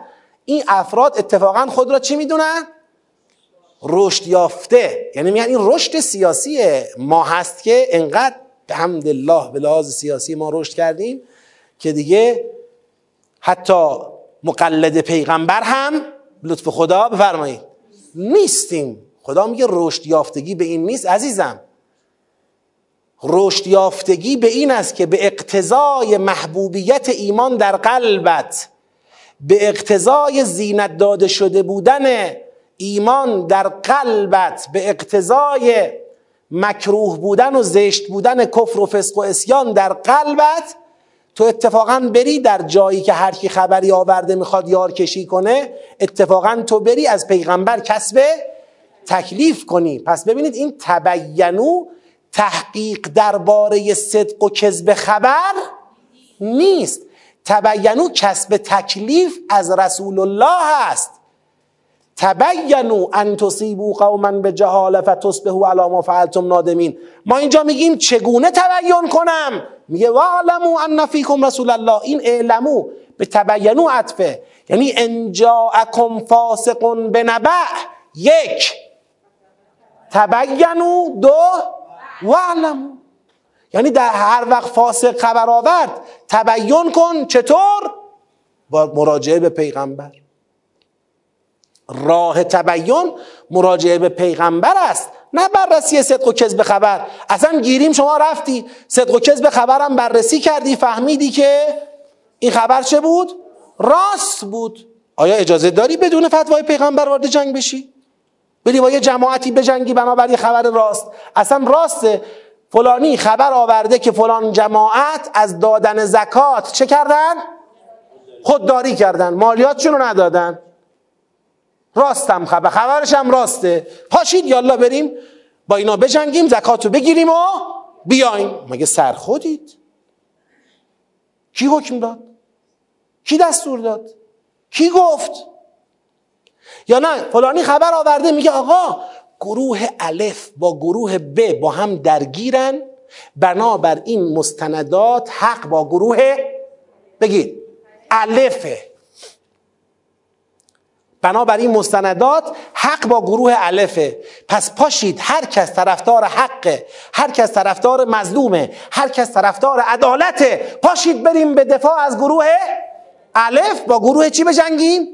این افراد اتفاقا خود را چی می‌دونن؟ رشد یافته. یعنی میگن این رشد سیاسی ما هست که انقدر به حمد الله به لحاظ سیاسی ما رشد کردیم که دیگه حتی مقلد پیغمبر هم لطف خدا بفرمایید نیستیم. خدا میگه رشد یافتگی به این نیست عزیزم. رشد یافتگی به این است که به اقتضای محبوبیت ایمان در قلبت به اقتضای زینت داده شده بودن ایمان در قلبت به اقتضای مکروه بودن و زشت بودن کفر و فسق و اسیان در قلبت تو اتفاقا بری در جایی که هر کی خبری آورده می‌خواد یار کشی کنه اتفاقا تو بری از پیغمبر کسب تکلیف کنی. پس ببینید این تبینو تحقیق درباره صدق و کذب خبر نیست. تبینو کسب تکلیف از رسول الله است. تبینو ان تصیبوا قوما به جهاله فتصبحوا علی ما فعلتم نادمین. ما اینجا میگیم چگونه تبین کنم؟ میگه واعلموا ان فیکم رسول الله. این اعلمو به تبینو عطفه. یعنی ان جاءکم فاسق بنبع یک. تبینو. دو. واعلموا یعنی در هر وقت فاسق خبر آورد تبین کن. چطور؟ با مراجعه به پیغمبر. راه تبین مراجعه به پیغمبر است نه بررسی صدق و کذب خبر. اصلا گیریم شما رفتی صدق و کذب خبرم بررسی کردی فهمیدی که این خبر چه بود؟ راست بود. آیا اجازه داری بدون فتوای پیغمبر وارد جنگ بشی؟ بری با یه جماعتی بجنگی بنابر خبر راست. اصلا راسته فلانی خبر آورده که فلان جماعت از دادن زکات چه کردن؟ خودداری کردن. مالیاتشون رو ندادن. راستم خبر خبرش هم راسته. پاشید یالا بریم با اینا بجنگیم زکات رو بگیریم و بیایم. مگه سر خودید؟ کی حکم داد؟ کی دستور داد؟ کی گفت؟ یا نه فلانی خبر آورده میگه آقا گروه الف با گروه ب با هم درگیرن بنابر این مستندات حق با گروه بگید الفه. بنابراین مستندات حق با گروه الفه. پس پاشید هر کس طرفدار حقه هر کس طرفدار مظلومه هر کس طرفدار عدالته پاشید بریم به دفاع از گروه الف. با گروه چی بجنگیم؟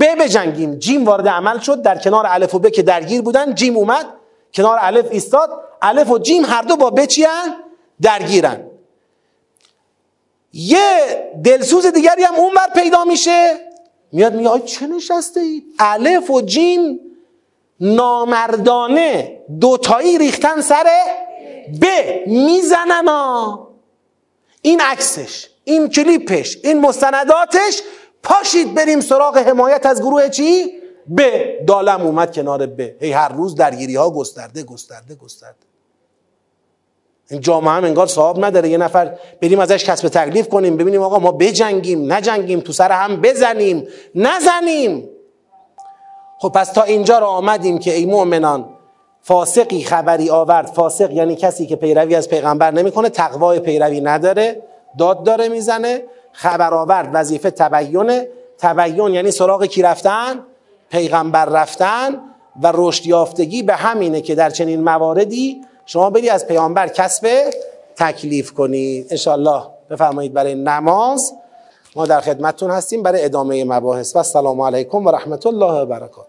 ب بجنگیم. جیم وارد عمل شد در کنار الف و ب که درگیر بودن جیم اومد کنار الف ایستاد. الف و جیم هر دو با ب چی درگیرن یه دلسوز دیگری هم اون بر پیدا میشه. میاد میگه آی چه نشسته اید الف و جیم نامردانه دوتایی ریختن سر ب. می‌زنن ها. این عکسش این کلیپش این مستنداتش. پاشید بریم سراغ حمایت از گروه چی؟ ب. دالم اومد کنار ب. هی هر روز درگیری ها گسترده گسترده گسترده. این جامعه هم انگار صاحب نداره. یه نفر بریم ازش کسب تکلیف کنیم ببینیم آقا ما بجنگیم نجنگیم تو سر هم بزنیم نزنیم. خب پس تا اینجا رو آمدیم که ای مؤمنان فاسقی خبری آورد. فاسق یعنی کسی که پیروی از پیغمبر نمی‌کنه تقوای پیروی نداره داد داره می‌زنه خبر آورد وظیفه تبینه تبین یعنی سراغ کی رفتن؟ پیغمبر رفتن و رشد یافتگی به همینه که در چنین مواردی شما بری از پیامبر کسب تکلیف کنید انشالله بفرمایید برای نماز. ما در خدمتتون هستیم برای ادامه مباحث. و السلام علیکم و رحمت الله و برکاته.